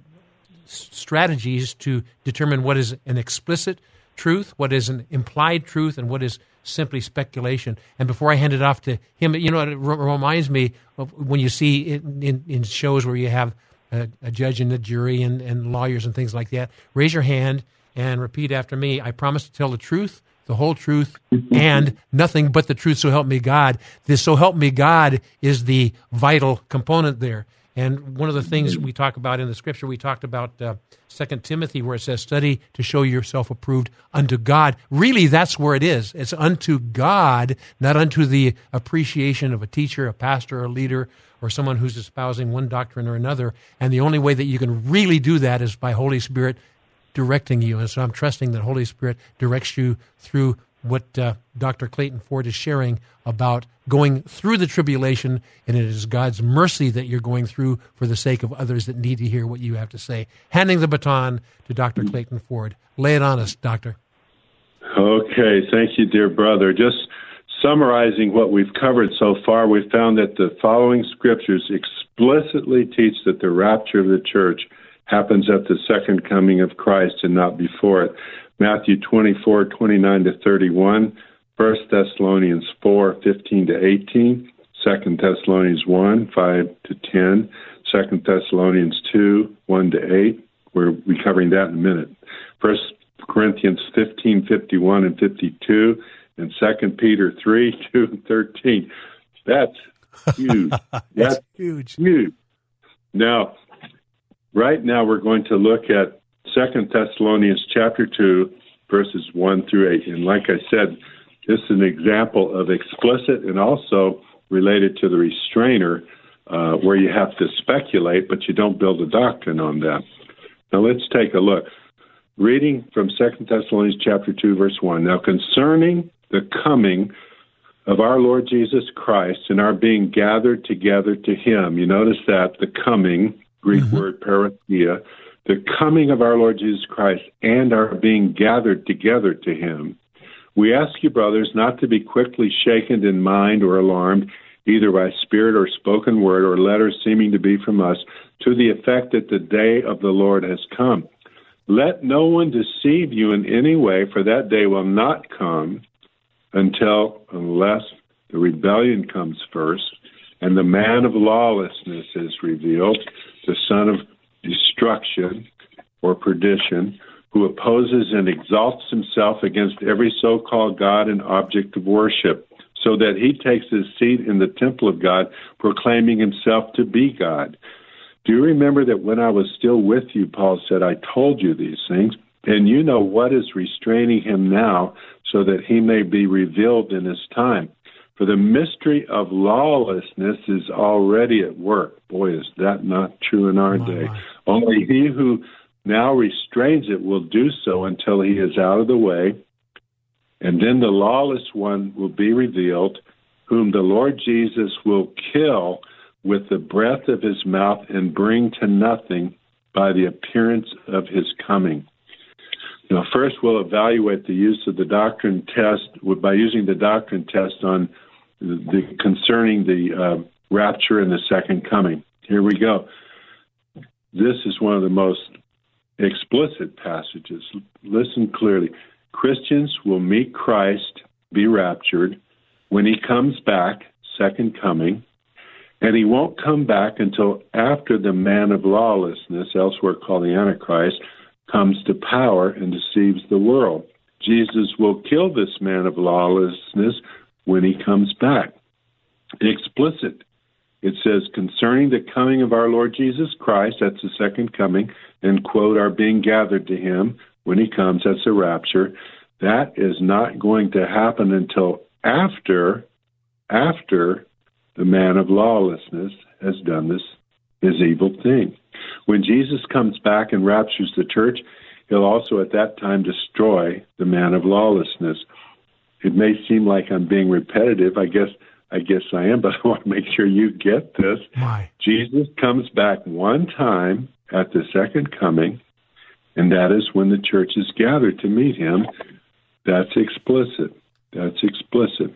strategies to determine what is an explicit truth, what is an implied truth, and what is simply speculation. And before I hand it off to him, you know, it reminds me of when you see in, in, in shows where you have a, a judge and a jury and, and lawyers and things like that. Raise your hand and repeat after me. I promise to tell the truth, the whole truth, and nothing but the truth. So help me God. This so help me God is the vital component there. And one of the things we talk about in the scripture, we talked about uh, Second Timothy, where it says, "Study to show yourself approved unto God." Really, that's where it is. It's unto God, not unto the appreciation of a teacher, a pastor, a leader, or someone who's espousing one doctrine or another. And the only way that you can really do that is by Holy Spirit directing you. And so I'm trusting that Holy Spirit directs you through what uh, Dr. Clayton Ford is sharing about going through the tribulation, and it is God's mercy that you're going through for the sake of others that need to hear what you have to say. Handing the baton to Dr. Clayton Ford. Lay it on us, Doctor. Okay, thank you, dear brother. Just summarizing what we've covered so far, we've found that the following scriptures explicitly teach that the rapture of the church happens at the second coming of Christ and not before it. Matthew 24, 29 to 31, 1 Thessalonians 4, 15 to 18, 2 Thessalonians 1, 5 to 10, 2 Thessalonians 2, 1 to 8. We're covering that in a minute. 1 Corinthians 15, 51 and 52, and 2 Peter 3, 2 and 13. That's huge. That's, That's huge. Huge. Now, right now we're going to look at Second Thessalonians chapter two, verses one through eight. And like I said, this is an example of explicit and also related to the restrainer, uh, where you have to speculate, but you don't build a doctrine on that. Now let's take a look. Reading from Second Thessalonians chapter two, verse one. Now concerning the coming of our Lord Jesus Christ and our being gathered together to Him. You notice that the coming Greek mm-hmm. word parousia the coming of our Lord Jesus Christ and our being gathered together to him, we ask you, brothers, not to be quickly shaken in mind or alarmed, either by spirit or spoken word or letters seeming to be from us, to the effect that the day of the Lord has come. Let no one deceive you in any way, for that day will not come until, unless the rebellion comes first, and the man of lawlessness is revealed, the son of destruction or perdition, who opposes and exalts himself against every so called God and object of worship, so that he takes his seat in the temple of God, proclaiming himself to be God. Do you remember that when I was still with you, Paul said, I told you these things? And you know what is restraining him now, so that he may be revealed in his time. For the mystery of lawlessness is already at work. Boy, is that not true in our my, day. My. Only he who now restrains it will do so until he is out of the way. And then the lawless one will be revealed, whom the Lord Jesus will kill with the breath of his mouth and bring to nothing by the appearance of his coming. Now, first, we'll evaluate the use of the doctrine test by using the doctrine test on the, concerning the uh, rapture and the second coming. Here we go. This is one of the most explicit passages. Listen clearly. Christians will meet Christ, be raptured, when he comes back, second coming, and he won't come back until after the man of lawlessness, elsewhere called the Antichrist, comes to power and deceives the world. Jesus will kill this man of lawlessness when he comes back. Explicit. It says, concerning the coming of our Lord Jesus Christ, that's the second coming, and quote, our being gathered to him when he comes, that's the rapture. That is not going to happen until after, after the man of lawlessness has done this, his evil thing. When Jesus comes back and raptures the church, he'll also at that time destroy the man of lawlessness it may seem like I'm being repetitive. I guess I guess I am, but I want to make sure you get this. Why? Jesus comes back one time at the second coming, and that is when the church is gathered to meet him. That's explicit. That's explicit.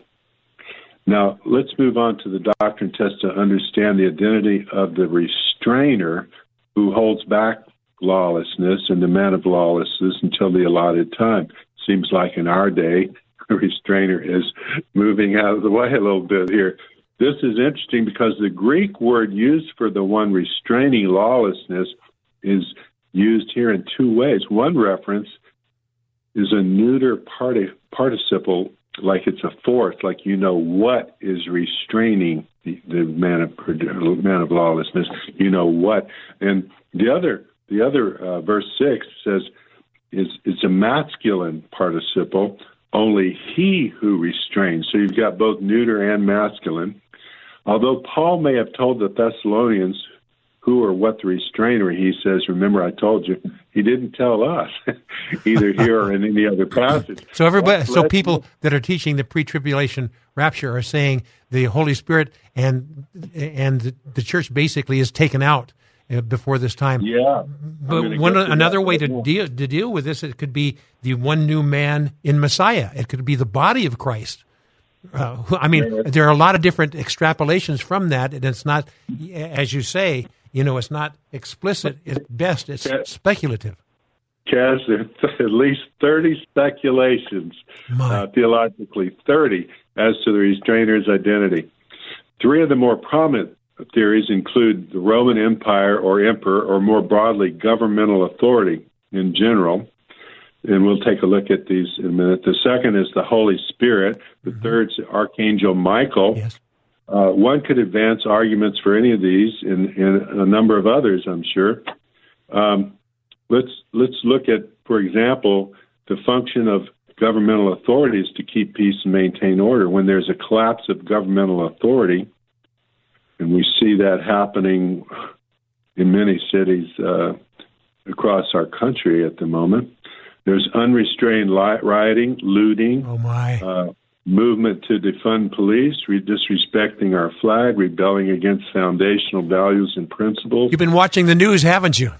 Now, let's move on to the doctrine test to understand the identity of the restrainer who holds back lawlessness and the man of lawlessness until the allotted time. Seems like in our day, restrainer is moving out of the way a little bit here. This is interesting because the Greek word used for the one restraining lawlessness is used here in two ways. One reference is a neuter parti- participle, like it's a fourth, like you know what is restraining the, the man of man of lawlessness. You know what, and the other the other uh, verse six says is it's a masculine participle. Only he who restrains. So you've got both neuter and masculine. Although Paul may have told the Thessalonians who or what the restrainer, he says, remember I told you, he didn't tell us, either here or in any other passage. So everybody, so people that are teaching the pre-tribulation rapture are saying the Holy Spirit and and the church basically is taken out before this time. Yeah. But one another way to deal to deal with this, it could be the one new man in Messiah. It could be the body of Christ uh, I mean, there are a lot of different extrapolations from that, and it's not, as you say, you know, it's not explicit. At best, it's speculative. Chaz, at least 30 speculations, uh, theologically, 30 as to the restrainer's identity. Three of the more prominent theories include the Roman Empire or emperor, or more broadly, governmental authority in general and we'll take a look at these in a minute. The second is the Holy Spirit. The mm-hmm. third is Archangel Michael. Yes. Uh, one could advance arguments for any of these, and, and a number of others, I'm sure. Um, let's let's look at, for example, the function of governmental authorities to keep peace and maintain order. When there's a collapse of governmental authority, and we see that happening in many cities uh, across our country at the moment, there's unrestrained rioting, looting. Oh my. Uh, movement to defund police, re- disrespecting our flag, rebelling against foundational values and principles. You've been watching the news, haven't you?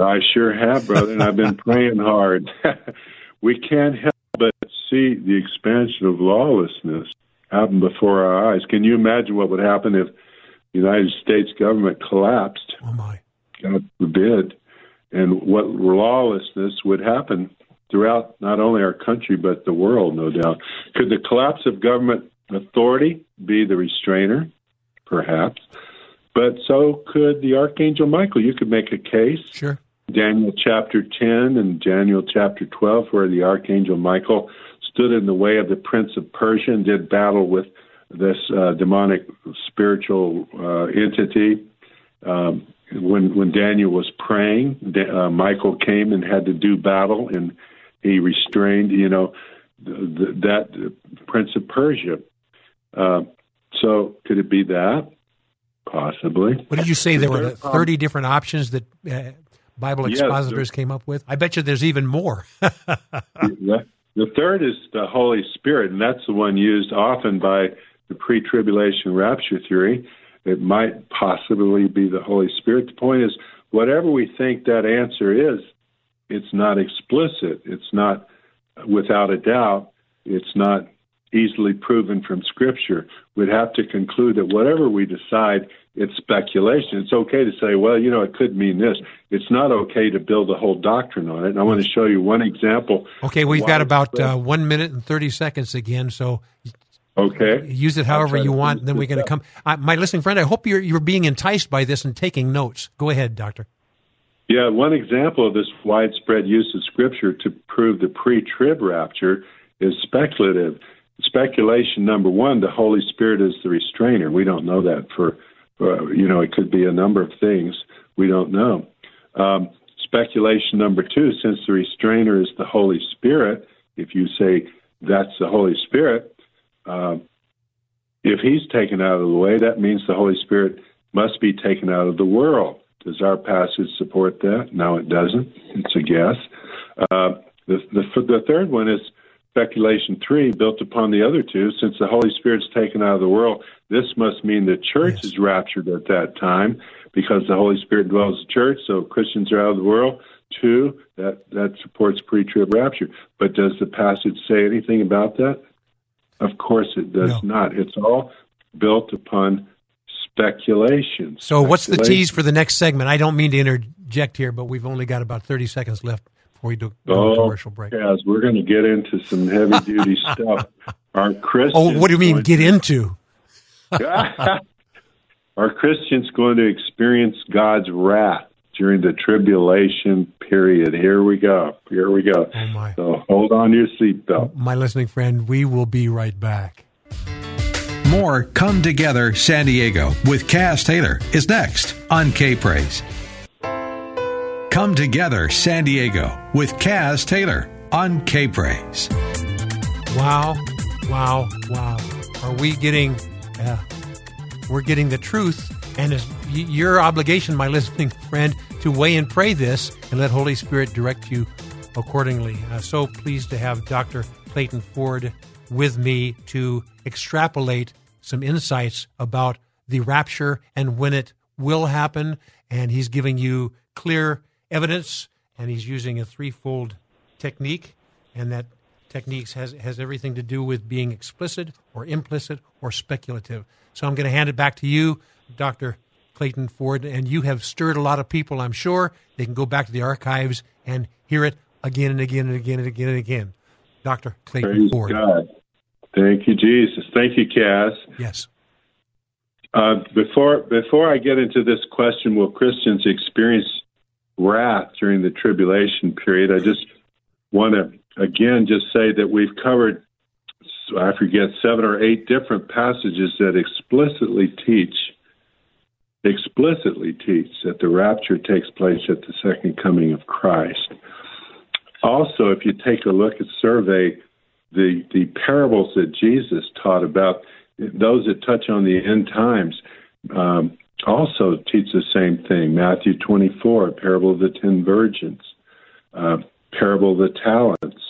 I sure have, brother, and I've been praying hard. we can't help but see the expansion of lawlessness happen before our eyes. Can you imagine what would happen if United States government collapsed? Oh my! God forbid, and what lawlessness would happen throughout not only our country but the world, no doubt. Could the collapse of government authority be the restrainer? Perhaps. But so could the Archangel Michael. You could make a case. Sure. Daniel chapter 10 and Daniel chapter 12, where the Archangel Michael stood in the way of the Prince of Persia and did battle with this uh, demonic spiritual uh, entity. Um, when when Daniel was praying, uh, Michael came and had to do battle, and he restrained, you know, the, that uh, Prince of Persia. Uh, so could it be that? Possibly. What did you say? There were 30 different options that uh, Bible expositors yes, came up with? I bet you there's even more. the third is the Holy Spirit, and that's the one used often by the pre tribulation rapture theory. It might possibly be the Holy Spirit. The point is, whatever we think that answer is, it's not explicit. It's not without a doubt. It's not easily proven from Scripture. We'd have to conclude that whatever we decide, it's speculation. It's okay to say, well, you know, it could mean this. It's not okay to build a whole doctrine on it. And I want to show you one example. Okay, we've got about uh, one minute and 30 seconds again. So Okay. Use it however you want. Then we're going to come. Uh, my listening friend, I hope you're you're being enticed by this and taking notes. Go ahead, doctor. Yeah, one example of this widespread use of Scripture to prove the pre-trib rapture is speculative. Speculation number one: the Holy Spirit is the restrainer. We don't know that for, uh, you know, it could be a number of things. We don't know. Um, speculation number two: since the restrainer is the Holy Spirit, if you say that's the Holy Spirit, uh, if he's taken out of the way, that means the Holy Spirit must be taken out of the world. Does our passage support that? No, it doesn't. It's a guess. Uh, the, the, the third one is speculation three, built upon the other two. Since the Holy Spirit's taken out of the world, this must mean the church yes. is raptured at that time because the Holy Spirit dwells in the church, so Christians are out of the world. Two, that, that supports pre trib rapture. But does the passage say anything about that? Of course it does no. not. It's all built upon speculation. So, what's the tease for the next segment? I don't mean to interject here, but we've only got about 30 seconds left before we do oh, commercial break. Yes, we're going to get into some heavy duty stuff. Our Christians. Oh, what do you mean, get to, into? are Christians going to experience God's wrath during the tribulation period? Here we go. Here we go. Oh my. So hold on to your seatbelt. My listening friend, we will be right back. More Come Together San Diego with Cass Taylor is next on K Praise. Come Together San Diego with Cass Taylor on K Praise. Wow, wow, wow. Are we getting, uh, we're getting the truth, and it's your obligation, my listening friend, to weigh and pray this and let Holy Spirit direct you accordingly. Uh, so pleased to have Dr. Clayton Ford with me to extrapolate some insights about the rapture and when it will happen. And he's giving you clear evidence, and he's using a threefold technique, and that technique has, has everything to do with being explicit or implicit or speculative. So I'm going to hand it back to you, Dr. Clayton Ford, and you have stirred a lot of people, I'm sure. They can go back to the archives and hear it again and again and again and again and again. Dr. Clayton Praise Ford. God. Thank you, Jesus. Thank you, Cass. Yes. Uh, before before I get into this question, will Christians experience wrath during the tribulation period? I just want to again just say that we've covered I forget seven or eight different passages that explicitly teach explicitly teach that the rapture takes place at the second coming of Christ. Also, if you take a look at survey the the parables that Jesus taught about those that touch on the end times um, also teach the same thing. Matthew 24, parable of the ten virgins, uh, parable of the talents.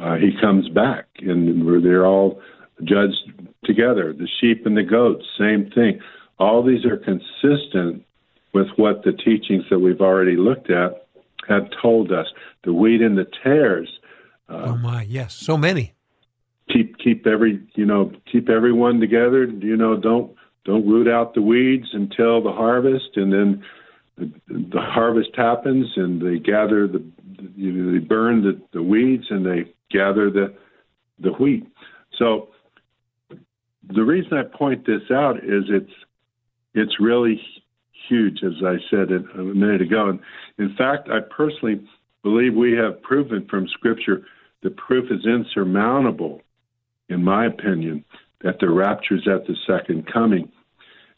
Uh, he comes back, and they're all judged together. The sheep and the goats, same thing. All these are consistent with what the teachings that we've already looked at have told us. The wheat and the tares uh, oh my, yes, so many. Keep keep every you know keep everyone together. You know, don't don't root out the weeds until the harvest, and then the, the harvest happens, and they gather the you know, they burn the, the weeds and they gather the the wheat. So the reason I point this out is it's it's really huge, as I said a minute ago. And in fact, I personally believe we have proven from Scripture the proof is insurmountable, in my opinion, that the rapture is at the second coming.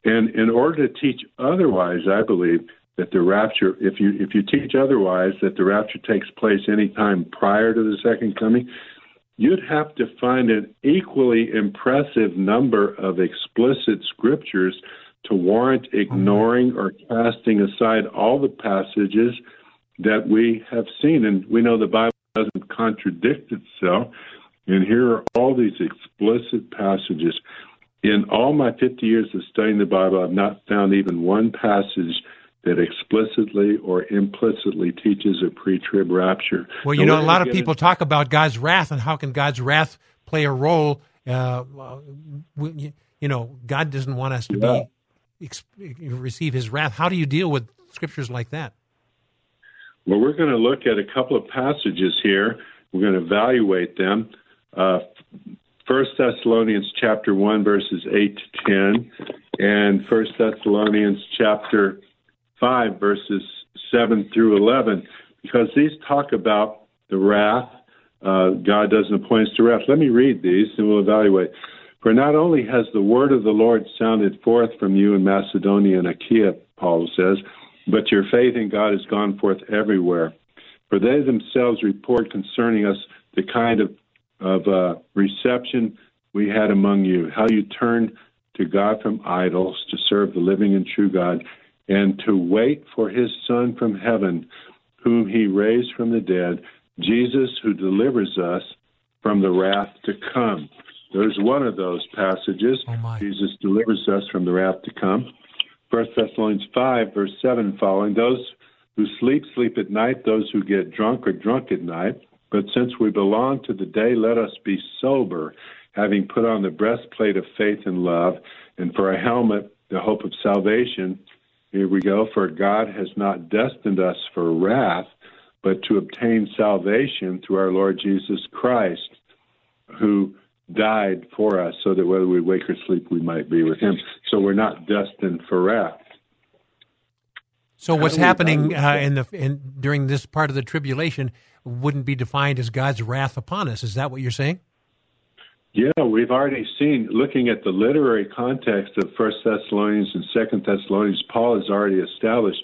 And in order to teach otherwise, I believe that the rapture, if you if you teach otherwise, that the rapture takes place any time prior to the second coming, you'd have to find an equally impressive number of explicit scriptures to warrant ignoring or casting aside all the passages that we have seen. And we know the Bible doesn't contradict itself. And here are all these explicit passages. In all my 50 years of studying the Bible, I've not found even one passage that explicitly or implicitly teaches a pre trib rapture. Well, you know, a lot of people talk about God's wrath and how can God's wrath play a role. Uh, you know, God doesn't want us to yeah. be receive His wrath. How do you deal with scriptures like that? Well, we're going to look at a couple of passages here. We're going to evaluate them. Uh, First Thessalonians chapter one verses eight to ten, and First Thessalonians chapter five verses seven through eleven, because these talk about the wrath. Uh, God doesn't appoint us to wrath. Let me read these, and we'll evaluate. For not only has the word of the Lord sounded forth from you in Macedonia and Achaia, Paul says but your faith in God has gone forth everywhere. For they themselves report concerning us the kind of, of uh, reception we had among you, how you turned to God from idols to serve the living and true God, and to wait for his Son from heaven, whom he raised from the dead, Jesus, who delivers us from the wrath to come. There's one of those passages. Oh Jesus delivers us from the wrath to come. First Thessalonians 5, verse 7 following, those who sleep, sleep at night, those who get drunk are drunk at night. But since we belong to the day, let us be sober, having put on the breastplate of faith and love, and for a helmet, the hope of salvation. Here we go. For God has not destined us for wrath, but to obtain salvation through our Lord Jesus Christ, who died for us, so that whether we wake or sleep, we might be with Him. So we're not destined for wrath. So what's happening uh, in the in, during this part of the tribulation wouldn't be defined as God's wrath upon us. Is that what you're saying? Yeah, we've already seen, looking at the literary context of First Thessalonians and Second Thessalonians, Paul has already established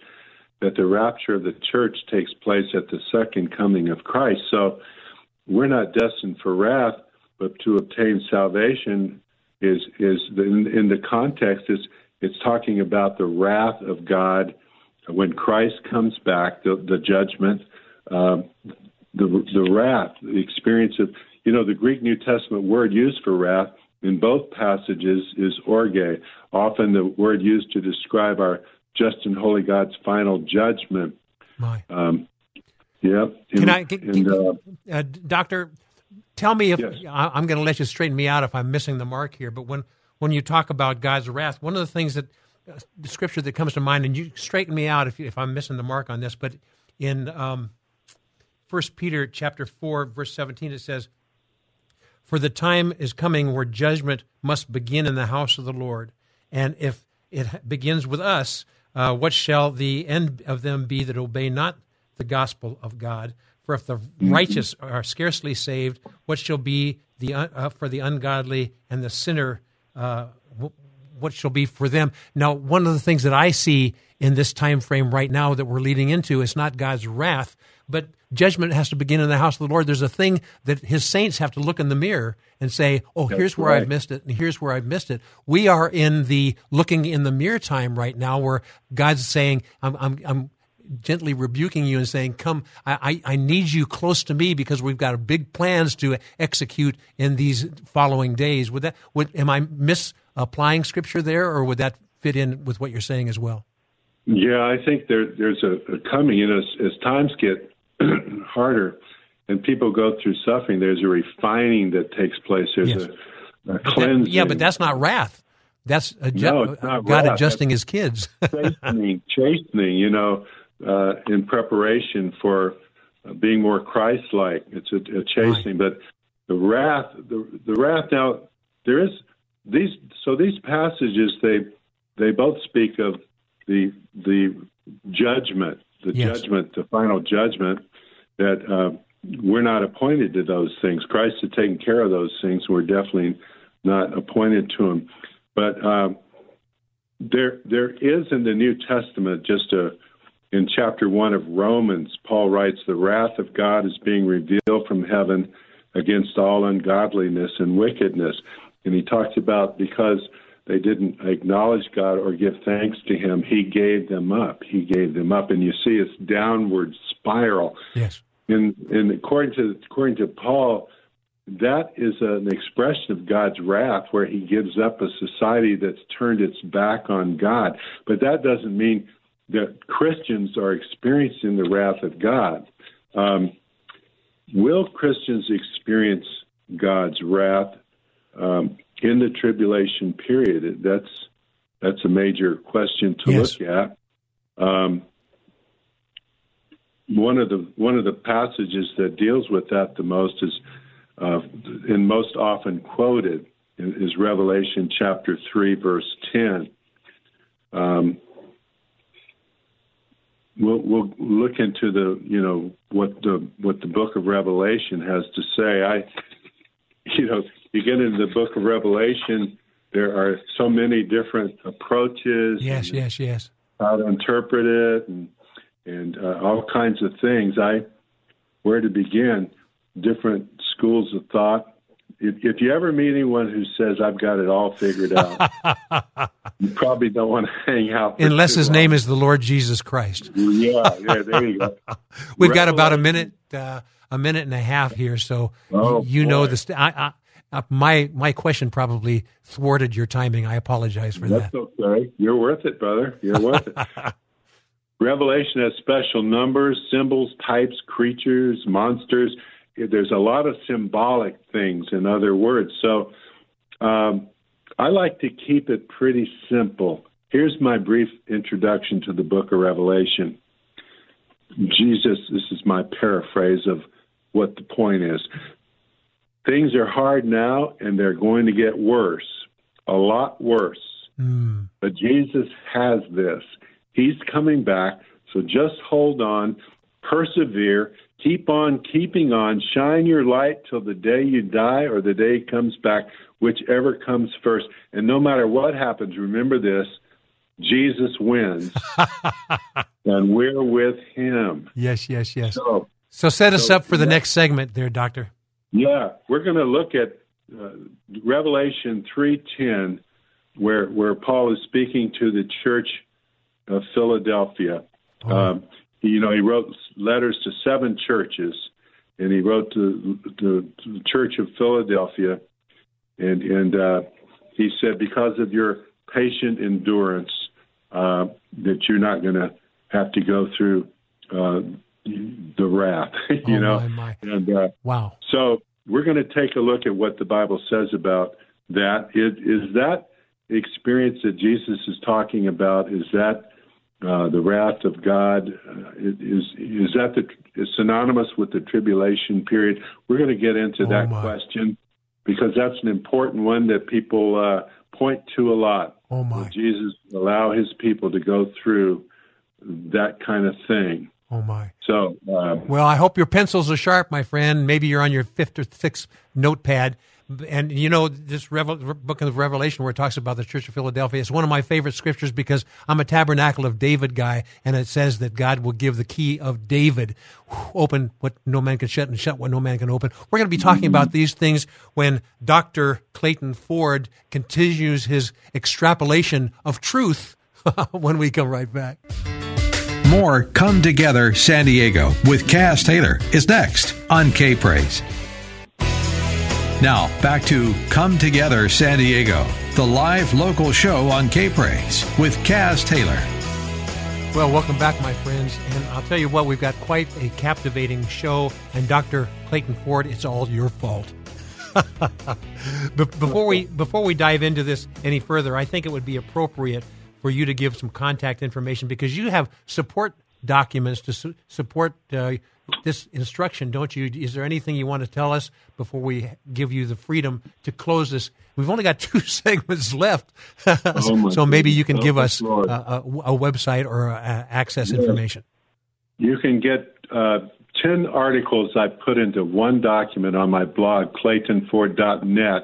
that the rapture of the church takes place at the second coming of Christ. So we're not destined for wrath, but to obtain salvation is is the, in, in the context is it's talking about the wrath of God when Christ comes back, the, the judgment, uh, the the wrath, the experience of you know, the Greek New Testament word used for wrath in both passages is orge, often the word used to describe our just and holy God's final judgment. My. Um, yeah. Can I, can, and, uh, uh, Doctor, tell me if yes. I, I'm going to let you straighten me out if I'm missing the mark here. But when when you talk about God's wrath, one of the things that uh, the scripture that comes to mind, and you straighten me out if if I'm missing the mark on this, but in um, First Peter chapter four verse seventeen, it says, for the time is coming where judgment must begin in the house of the Lord. And if it begins with us, uh, what shall the end of them be that obey not the gospel of God? For if the mm-hmm. righteous are scarcely saved, what shall be the uh, for the ungodly and the sinner? Uh, what shall be for them? Now, one of the things that I see in this time frame right now that we're leading into is not God's wrath, but judgment has to begin in the house of the Lord. There's a thing that his saints have to look in the mirror and say, "Oh, That's here's where right. I've missed it, and here's where I've missed it." We are in the looking in the mirror time right now, where God's saying, "I'm, I'm, I'm." Gently rebuking you and saying, "Come, I, I, need you close to me because we've got big plans to execute in these following days." Would that would am I misapplying scripture there, or would that fit in with what you're saying as well? Yeah, I think there, there's a, a coming. You know, as, as times get harder and people go through suffering, there's a refining that takes place. There's yes. a, a cleansing. That, yeah, but that's not wrath. That's adju- no, God wrath. adjusting that's his kids. chastening, chastening, you know, uh, in preparation for being more Christ-like. It's a, a chastening, right. but the wrath, the, the wrath. Now there is these. So these passages, they they both speak of the the judgment the yes. judgment, the final judgment, that uh, we're not appointed to those things. Christ had taken care of those things. We're definitely not appointed to them. But uh, there, there is in the New Testament just a in chapter one of Romans, Paul writes, "The wrath of God is being revealed from heaven against all ungodliness and wickedness," and he talks about because they didn't acknowledge God or give thanks to Him, He gave them up. He gave them up, and you see this downward spiral. Yes. And, and according to according to Paul, that is an expression of God's wrath, where He gives up a society that's turned its back on God. But that doesn't mean that Christians are experiencing the wrath of God. Um, will Christians experience God's wrath? Um, in the tribulation period? That's that's a major question to yes. look at. Um, one of the one of the passages that deals with that the most is uh, and most often quoted is Revelation chapter three verse ten. Um, we'll we'll look into the you know what the what the book of Revelation has to say. I you know you get into the book of Revelation, there are so many different approaches. Yes, yes, yes. How to interpret it and and uh, all kinds of things. I where to begin? Different schools of thought. If, if you ever meet anyone who says I've got it all figured out, you probably don't want to hang out. Unless his long. name is the Lord Jesus Christ. Yeah, yeah. There you go. We've got about a minute. Uh, a minute and a half here, so oh, you know the. St- I, I, uh, my my question probably thwarted your timing. I apologize for That's that. That's okay. You're worth it, brother. You're worth it. Revelation has special numbers, symbols, types, creatures, monsters. There's a lot of symbolic things, in other words. So um, I like to keep it pretty simple Here's my brief introduction to the book of Revelation. Jesus, this is my paraphrase of what the point is. Things are hard now and they're going to get worse, a lot worse. Mm. But Jesus has this. He's coming back. So just hold on, persevere, keep on keeping on, shine your light till the day you die or the day comes back, whichever comes first. And no matter what happens, remember this Jesus wins, and we're with him. Yes, yes, yes. So, so set us so, up for the next segment there, Doctor. Yeah, we're going to look at uh, Revelation 3.10, where, where Paul is speaking to the church of Philadelphia. Oh. Um, you know, he wrote letters to seven churches, and he wrote to, to, to the Church of Philadelphia, and and uh, he said, because of your patient endurance, uh, that you're not going to have to go through uh, the wrath. you oh, know, my, my. and uh, wow. So we're going to take a look at what the Bible says about that. It, is that experience that Jesus is talking about? Is that uh, the wrath of God uh, is is that the is synonymous with the tribulation period? We're going to get into oh that my. question because that's an important one that people uh, point to a lot. Oh my! Will Jesus allow His people to go through that kind of thing. Oh my! So, uh, well, I hope your pencils are sharp, my friend. Maybe you're on your fifth or sixth notepad and you know this Revel- book of Revelation where it talks about the Church of Philadelphia. It's one of my favorite scriptures because I'm a Tabernacle of David guy, and it says that God will give the key of David, open what no man can shut and shut what no man can open. We're going to be talking about these things when Dr. Clayton Ford continues his extrapolation of truth when we come right back. More Come Together San Diego with Kaz Taylor is next on K Praise. Now, back to Come Together San Diego, the live local show on K Praise with Kaz Taylor. Well, welcome back, my friends. And I'll tell you what, we've got quite a captivating show. And Dr. Clayton Ford, it's all your fault. before we before we dive into this any further, I think it would be appropriate for you to give some contact information because you have support documents to su- support uh, this instruction, don't you? Is there anything you want to tell us before we give you the freedom to close this? We've only got two segments left, oh so maybe you can oh give us a, a, a, website or access yeah. information. You can get uh, 10 articles I put into one document on my blog, claytonford.net.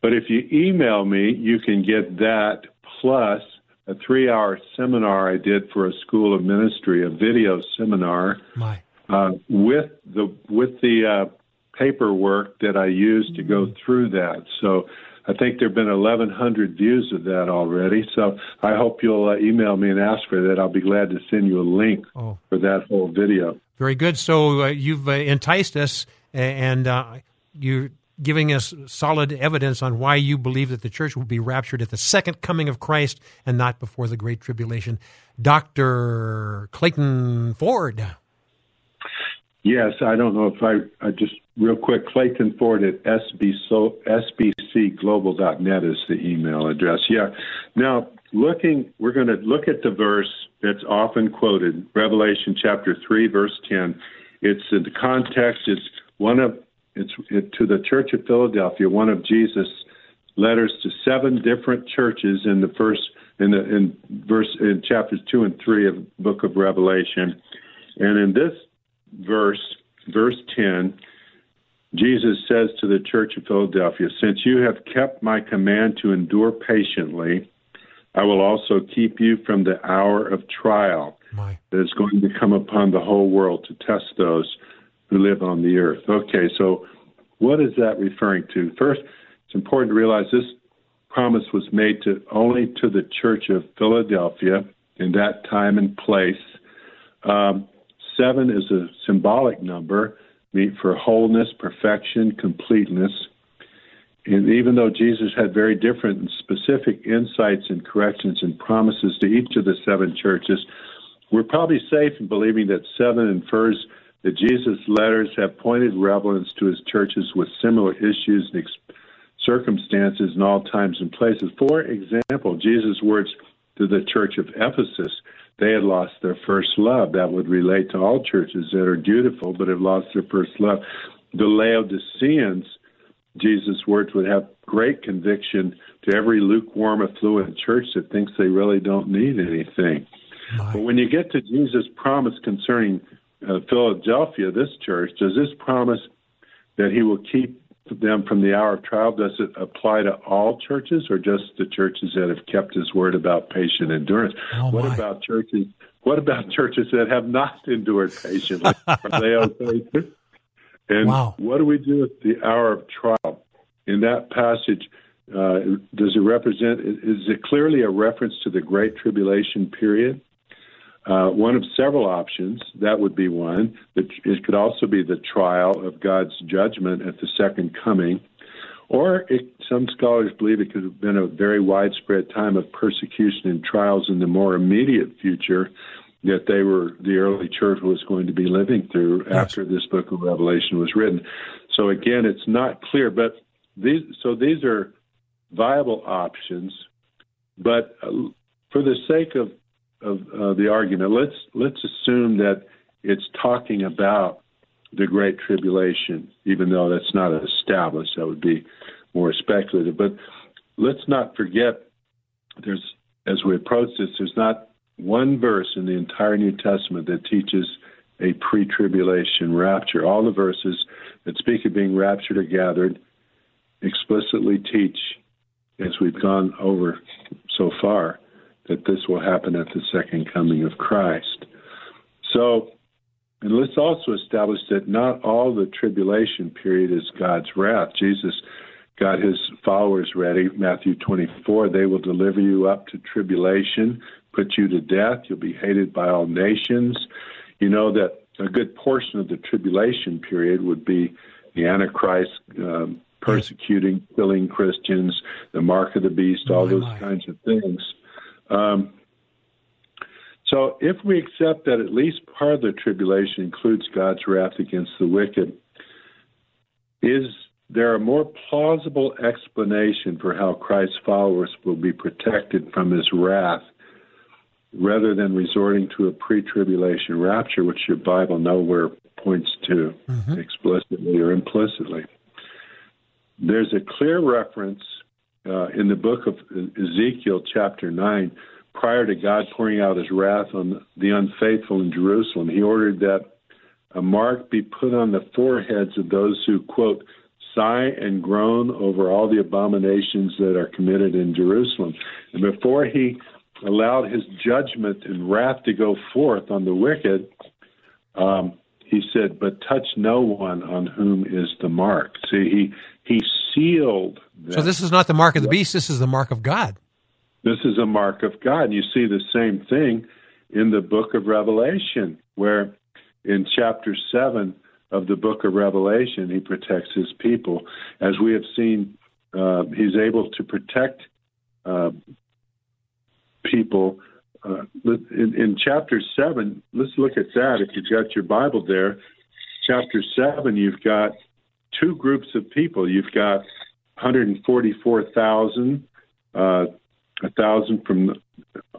But if you email me, you can get that plus a three hour seminar I did for a school of ministry, a video seminar. My uh, with the with the uh, paperwork that I used to go through that. So I think there have been 1,100 views of that already. So I hope you'll uh, email me and ask for that. I'll be glad to send you a link oh. for that whole video. Very good. So uh, you've uh, enticed us, and uh, you're giving us solid evidence on why you believe that the church will be raptured at the second coming of Christ and not before the Great Tribulation. Dr. Clayton Ford. Yes, I don't know if I, I just real quick, Clayton Ford at SB so, sbcglobal.net is the email address. Yeah. Now, looking, we're going to look at the verse that's often quoted, Revelation chapter 3, verse 10. It's in the context, it's one of, it's it, to the church of Philadelphia, one of Jesus' letters to seven different churches in the first, in the, in verse, in chapters 2 and 3 of the book of Revelation. And in this verse, verse 10, Jesus says to the church of Philadelphia, Since you have kept my command to endure patiently, I will also keep you from the hour of trial my. that is going to come upon the whole world to test those who live on the earth. Okay, so what is that referring to? First, it's important to realize this promise was made to only to the church of Philadelphia in that time and place. Um, Seven is a symbolic number for wholeness, perfection, completeness. And even though Jesus had very different and specific insights and corrections and promises to each of the seven churches, we're probably safe in believing that seven infers that Jesus' letters have pointed relevance to his churches with similar issues and ex- circumstances in all times and places. For example, Jesus' words to the church of Ephesus. They had lost their first love. That would relate to all churches that are dutiful but have lost their first love. The Laodiceans, Jesus' words would have great conviction to every lukewarm, affluent church that thinks they really don't need anything. But when you get to Jesus' promise concerning uh, Philadelphia, this church, does this promise that he will keep them from the hour of trial, does it apply to all churches or just the churches that have kept his word about patient endurance? Oh what about churches? What about churches that have not endured patiently? Are they okay? And wow. what do we do with the hour of trial? In that passage, uh, does it represent? Is it clearly a reference to the Great Tribulation period? Uh, one of several options. That would be one. It could also be the trial of God's judgment at the second coming. Or it, some scholars believe it could have been a very widespread time of persecution and trials in the more immediate future that they were the early church was going to be living through yes. after this book of Revelation was written. So again, it's not clear, but these so these are viable options. But uh, for the sake of of uh, the argument. Let's let's assume that it's talking about the Great Tribulation, even though that's not established. That would be more speculative. But let's not forget, there's as we approach this, there's not one verse in the entire New Testament that teaches a pre-tribulation rapture. All the verses that speak of being raptured or gathered explicitly teach, as we've gone over so far, that this will happen at the second coming of Christ. So, and let's also establish that not all the tribulation period is God's wrath. Jesus got his followers ready. Matthew 24, they will deliver you up to tribulation, put you to death. You'll be hated by all nations. You know that a good portion of the tribulation period would be the Antichrist um, persecuting, killing Christians, the mark of the beast, all my, those my. kinds of things. Um, so, if we accept that at least part of the tribulation includes God's wrath against the wicked, is there a more plausible explanation for how Christ's followers will be protected from his wrath rather than resorting to a pre tribulation rapture, which your Bible nowhere points to mm-hmm. explicitly or implicitly? There's a clear reference uh, in the book of Ezekiel, chapter 9, prior to God pouring out his wrath on the unfaithful in Jerusalem, he ordered that a mark be put on the foreheads of those who, quote, sigh and groan over all the abominations that are committed in Jerusalem. And before he allowed his judgment and wrath to go forth on the wicked, um, he said, "But touch no one on whom is the mark." See, he he sealed. Them. So this is not the mark of the beast. This is the mark of God. This is a mark of God. You see the same thing in the book of Revelation, where in chapter seven of the book of Revelation, he protects his people. As we have seen, uh, he's able to protect uh, people uh, in, in chapter 7, let's look at that if you've got your Bible there. Chapter 7, you've got two groups of people. You've got 144,000, uh, a thousand from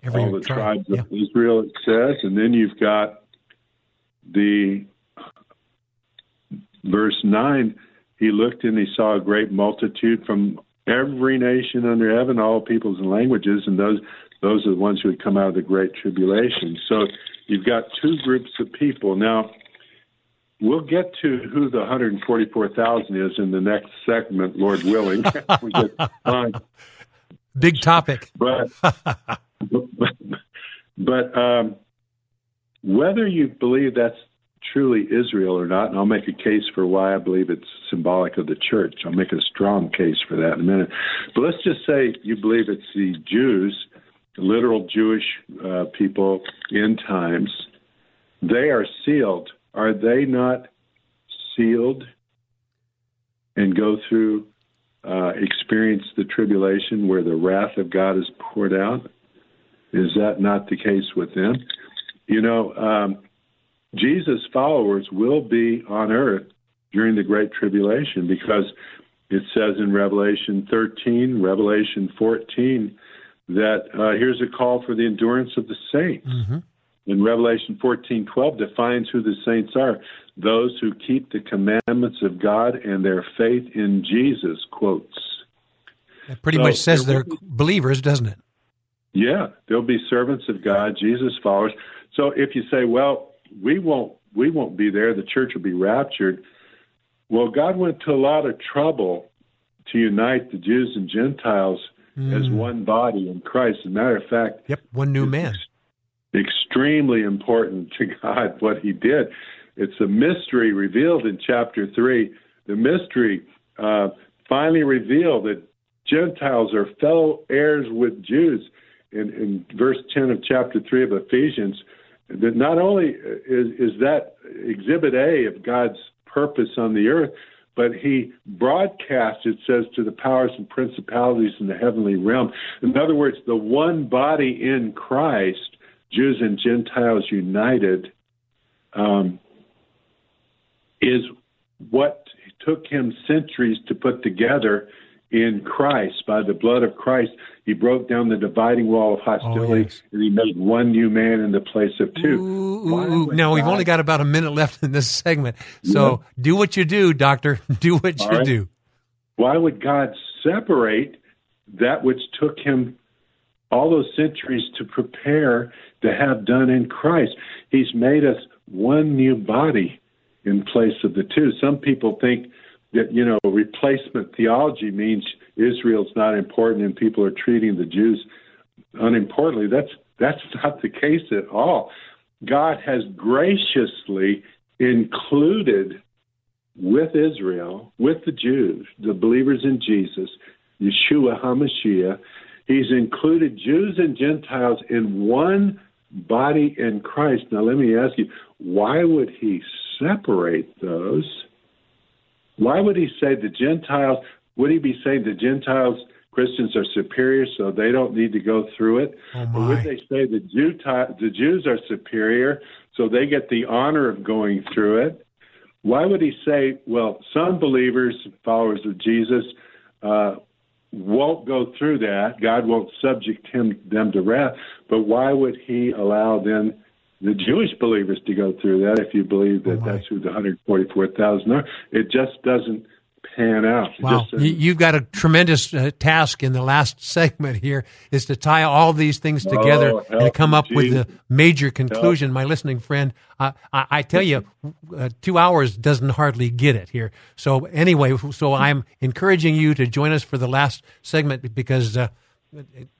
Every all the tribe. tribes yeah. of Israel, it says. And then you've got the verse 9 he looked and he saw a great multitude from every nation under heaven, all peoples and languages, and those those are the ones who would come out of the Great Tribulation. So you've got two groups of people. Now, we'll get to who the 144,000 is in the next segment, Lord willing. Big topic. But, but um, whether you believe that's truly Israel or not, and I'll make a case for why I believe it's symbolic of the church. I'll make a strong case for that in a minute. But let's just say you believe it's the Jews literal Jewish uh, people in times, they are sealed. Are they not sealed and go through, uh, experience the tribulation where the wrath of God is poured out? Is that not the case with them? You know, um, Jesus' followers will be on earth during the Great Tribulation because it says in Revelation 13, Revelation 14, that uh, here's a call for the endurance of the saints. Mm-hmm. In Revelation 14:12 defines who the saints are: those who keep the commandments of God and their faith in Jesus. Quotes. That pretty so much says they're believers, doesn't it? Yeah, they'll be servants of God, Jesus followers. So if you say, "Well, we won't, we won't be there. The church will be raptured," well, God went to a lot of trouble to unite the Jews and Gentiles mm. as one body in Christ. As a matter of fact, yep, one new man. Extremely important to God what He did. It's a mystery revealed in chapter three. The mystery uh, finally revealed that Gentiles are fellow heirs with Jews. In, in verse 10 of chapter 3 of Ephesians, that not only is, is that exhibit A of God's purpose on the earth, but he broadcasts, it says, to the powers and principalities in the heavenly realm. In other words, the one body in Christ, Jews and Gentiles united, um, is what took him centuries to put together in Christ, by the blood of Christ, he broke down the dividing wall of hostility, oh, yes. and he made one new man in the place of two. Ooh, ooh, now we've only got about a minute left in this segment, so yeah. do what you do, doctor. Do what All you right. do. Why would God separate that which took him all those centuries to prepare to have done in Christ? He's made us one new body in place of the two. Some people think that you know replacement theology means Israel's not important and people are treating the Jews unimportantly. That's that's not the case at all. God has graciously included with Israel, with the Jews, the believers in Jesus, Yeshua HaMashiach, He's included Jews and Gentiles in one body in Christ. Now, let me ask you, why would He separate those? Why would he say the Gentiles? Would he be saying the Gentiles Christians are superior, so they don't need to go through it? Oh or would they say the Jew the Jews are superior, so they get the honor of going through it? Why would he say, well, some believers, followers of Jesus, uh, won't go through that. God won't subject him them to wrath. But why would he allow then the Jewish believers to go through that if you believe that that's who the 144,000 are. It just doesn't pan out. Wow. You've got a tremendous uh, task in the last segment here is to tie all these things together oh, and come up with the major conclusion. Help. My listening friend, uh, I, I, tell you, uh, two hours doesn't hardly get it here. So anyway, so I'm encouraging you to join us for the last segment because uh,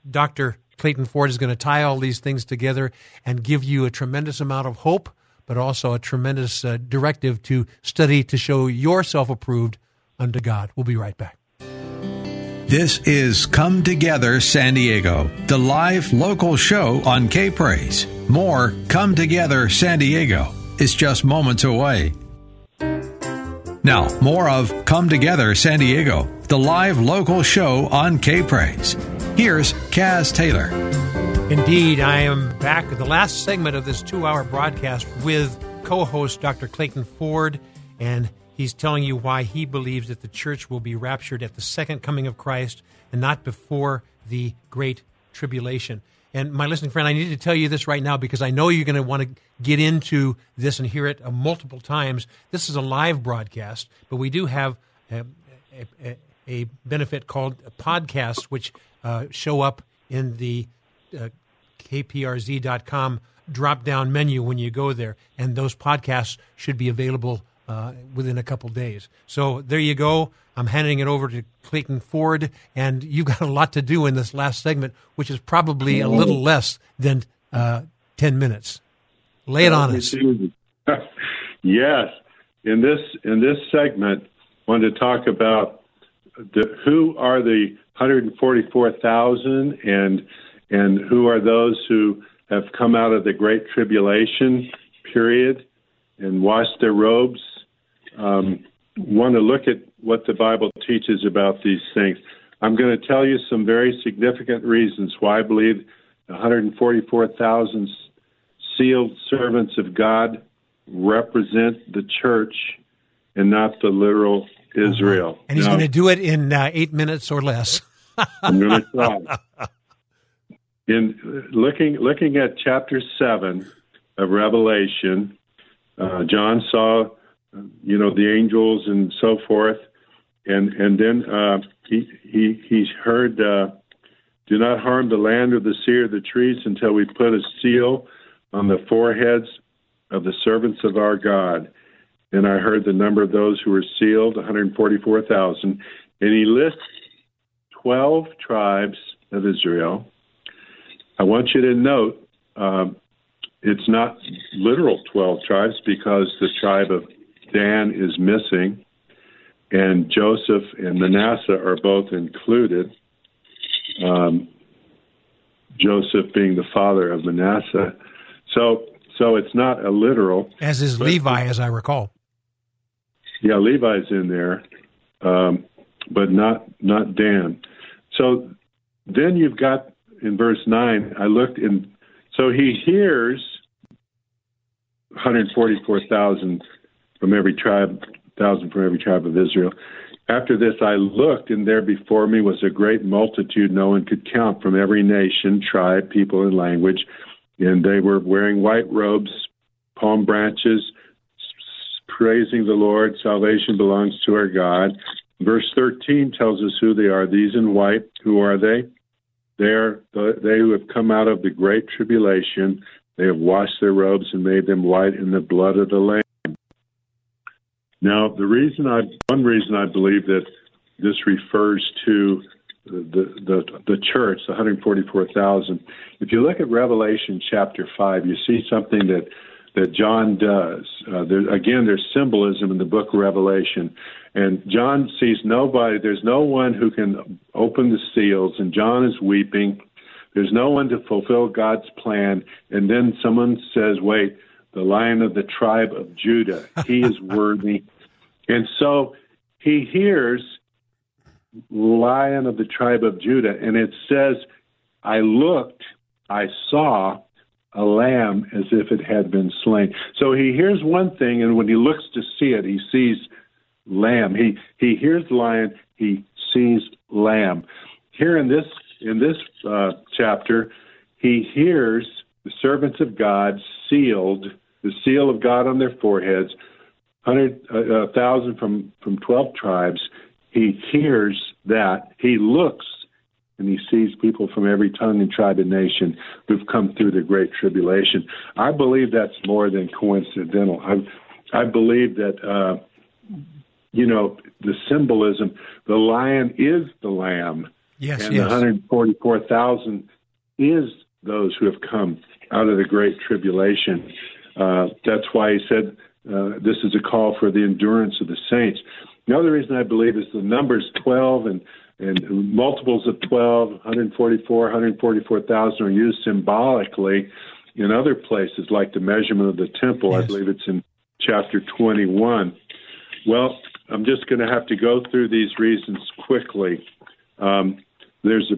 Dr. Clayton Ford is going to tie all these things together and give you a tremendous amount of hope, but also a tremendous uh, directive to study to show yourself approved unto God. We'll be right back. This is Come Together San Diego, the live local show on K Praise. More Come Together San Diego is just moments away. Now, more of Come Together San Diego, the live local show on K Praise. Here's Kaz Taylor. Indeed, I am back at the last segment of this two hour broadcast with co host Dr. Clayton Ford, and he's telling you why he believes that the church will be raptured at the second coming of Christ and not before the great tribulation. And my listening friend, I need to tell you this right now because I know you're going to want to get into this and hear it uh, multiple times. This is a live broadcast, but we do have a, a, a benefit called podcast, which uh, show up in the uh, kprz.com drop down menu when you go there. And those podcasts should be available uh, within a couple days. So there you go. I'm handing it over to Clayton Ford, and you've got a lot to do in this last segment, which is probably a little less than uh, 10 minutes. Lay it on us. yes. In this in this segment, I want to talk about the, who are the 144,000 and and who are those who have come out of the great tribulation period and washed their robes um, want to look at what the Bible teaches about these things. I'm going to tell you some very significant reasons why I believe 144,000 sealed servants of God represent the church and not the literal Israel. And he's now, going to do it in uh, eight minutes or less. I'm going to try. in looking looking at chapter seven of Revelation, uh, John saw, you know, the angels and so forth, and and then uh, he he he heard, uh, "Do not harm the land or the sea or the trees until we put a seal on the foreheads of the servants of our God." And I heard the number of those who were sealed, 144,000, and he lists 12 tribes of Israel. I want you to note um, it's not literal 12 tribes because the tribe of Dan is missing, and Joseph and Manasseh are both included. Um, Joseph being the father of Manasseh. So, so it's not a literal. As is Levi, as I recall. Yeah, Levi's in there, um, but not not Dan. So then you've got in verse nine. I looked in. So he hears 144,000 from every tribe, thousand from every tribe of Israel. After this, I looked, and there before me was a great multitude no one could count from every nation, tribe, people, and language. And they were wearing white robes, palm branches, praising the Lord. Salvation belongs to our God. Verse 13 tells us who they are. These in white, who are they? They are the, they who have come out of the great tribulation. They have washed their robes and made them white in the blood of the Lamb. Now, the reason I one reason I believe that this refers to the the the church, the 144,000. If you look at Revelation chapter five, you see something that that John does. Uh, there, again, there's symbolism in the book of Revelation. And John sees nobody, there's no one who can open the seals, and John is weeping. There's no one to fulfill God's plan. And then someone says, Wait, the lion of the tribe of Judah, he is worthy. And so he hears lion of the tribe of Judah, and it says, I looked, I saw, a lamb as if it had been slain. So he hears one thing, and when he looks to see it, he sees lamb. He he hears lion, he sees lamb. Here in this in this uh, chapter, he hears the servants of God sealed, the seal of God on their foreheads, hundred uh, a thousand from from twelve tribes. He hears that. He looks and he sees people from every tongue and tribe and nation who've come through the great tribulation. I believe that's more than coincidental. I I believe that uh, you know the symbolism. The lion is the lamb, yes, and yes. the 144,000 is those who have come out of the great tribulation. Uh, that's why he said uh, this is a call for the endurance of the saints. Another reason I believe is the numbers 12 and and multiples of 12, 144, 144,000 are used symbolically in other places, like the measurement of the temple. Yes. I believe it's in chapter 21. Well, I'm just going to have to go through these reasons quickly. Um, there's a,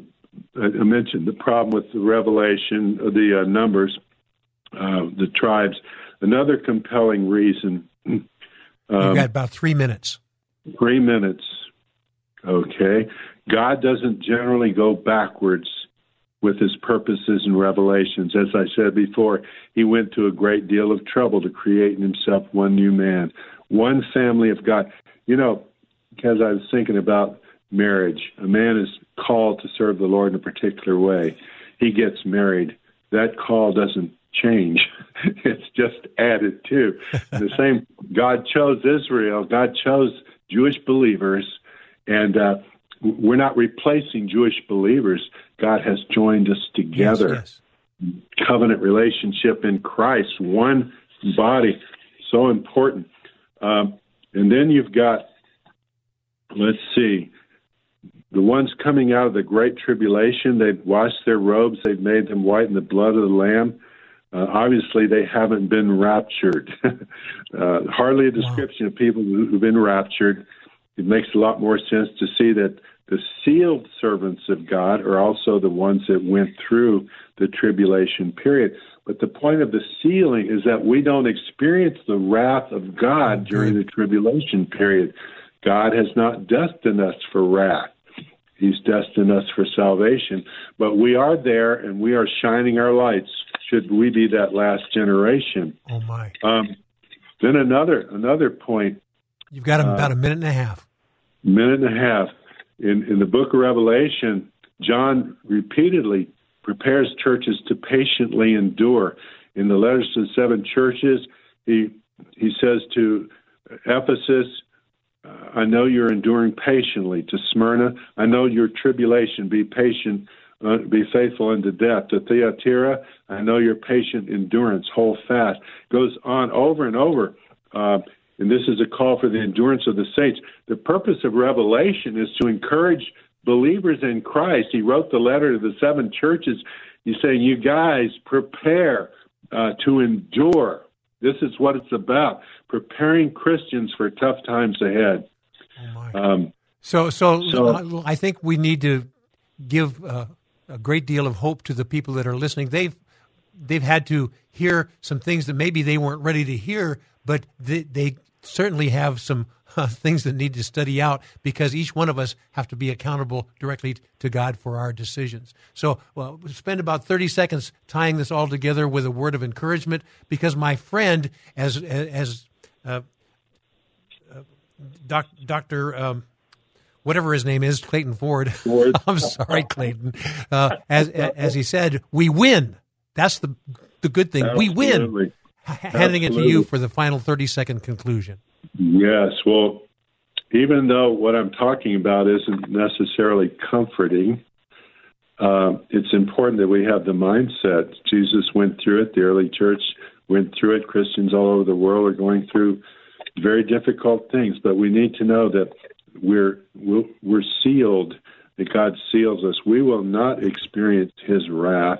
I mentioned the problem with the revelation of the uh, numbers, uh, the tribes. Another compelling reason. Um, You've got about three minutes. Three minutes. Okay. God doesn't generally go backwards with his purposes and revelations. As I said before, he went to a great deal of trouble to create in himself one new man, one family of God. You know, because I was thinking about marriage, a man is called to serve the Lord in a particular way. He gets married. That call doesn't change. it's just added to. the same God chose Israel, God chose Jewish believers, and uh, we're not replacing Jewish believers. God has joined us together. Yes, yes. Covenant relationship in Christ, one body, so important. Um, and then you've got, let's see, the ones coming out of the great tribulation, they've washed their robes, they've made them white in the blood of the Lamb. Uh, obviously, they haven't been raptured. uh, hardly a description wow. of people who've been raptured. It makes a lot more sense to see that the sealed servants of God are also the ones that went through the tribulation period. But the point of the sealing is that we don't experience the wrath of God during the tribulation period. God has not destined us for wrath. He's destined us for salvation. But we are there and we are shining our lights should we be that last generation. Oh, my. Um, then another another point. You've got uh, about a minute and a half. Minute and a half. In, in the book of Revelation, John repeatedly prepares churches to patiently endure. In the letters to the seven churches, he he says to Ephesus, uh, I know you're enduring patiently. To Smyrna, I know your tribulation. Be patient, uh, be faithful unto death. To Thyatira, I know your patient endurance. Hold fast. Goes on over and over. Uh, and this is a call for the endurance of the saints. The purpose of Revelation is to encourage believers in Christ. He wrote the letter to the seven churches. He's saying, You guys prepare uh, to endure. This is what it's about preparing Christians for tough times ahead. Oh um, so, so, so, I think we need to give uh, a great deal of hope to the people that are listening. They've they've had to hear some things that maybe they weren't ready to hear, but they, they certainly have some uh, things that need to study out because each one of us have to be accountable directly to God for our decisions. So, well, we'll spend about 30 seconds tying this all together with a word of encouragement because my friend, as as uh, uh, doc, Doctor. Um, whatever his name is, Clayton Ford. Ford. I'm sorry, Clayton. Uh, as as he said, we win. That's the the good thing. Absolutely. We win. Handing it to you for the final 30 second conclusion. Yes. Well, even though what I'm talking about isn't necessarily comforting, uh, it's important that we have the mindset. Jesus went through it. The early church went through it. Christians all over the world are going through very difficult things, but we need to know that we're we're sealed. That God seals us. We will not experience His wrath,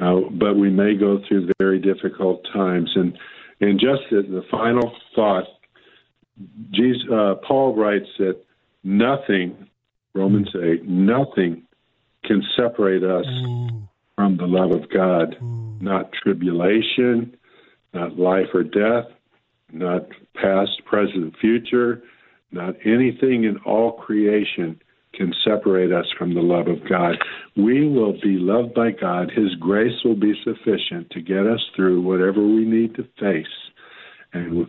uh, but we may go through very difficult times. And and just the final thought, Jesus, uh, Paul writes that nothing, Romans eight, nothing can separate us Ooh. from the love of God. Ooh. Not tribulation, not life or death, not past, present, future, not anything in all creation can separate us from the love of God. We will be loved by God. His grace will be sufficient to get us through whatever we need to face. And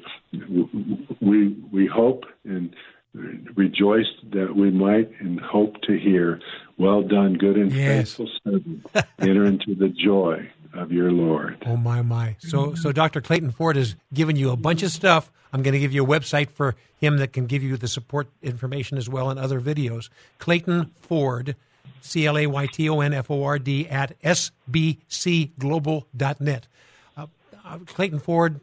we we hope and rejoice that we might and hope to hear, "Well done, good and yes. faithful servant. Enter into the joy of your Lord." Oh my my! So so Dr. Clayton Ford has given you a bunch of stuff I'm going to give you a website for him that can give you the support information as well and other videos. Clayton Ford, C L A Y T O N F O R D, at sbcglobal.net. Uh, uh, Clayton Ford,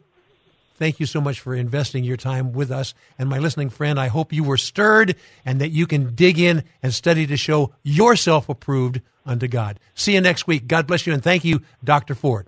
thank you so much for investing your time with us. And my listening friend, I hope you were stirred and that you can dig in and study to show yourself approved unto God. See you next week. God bless you and thank you, Dr. Ford.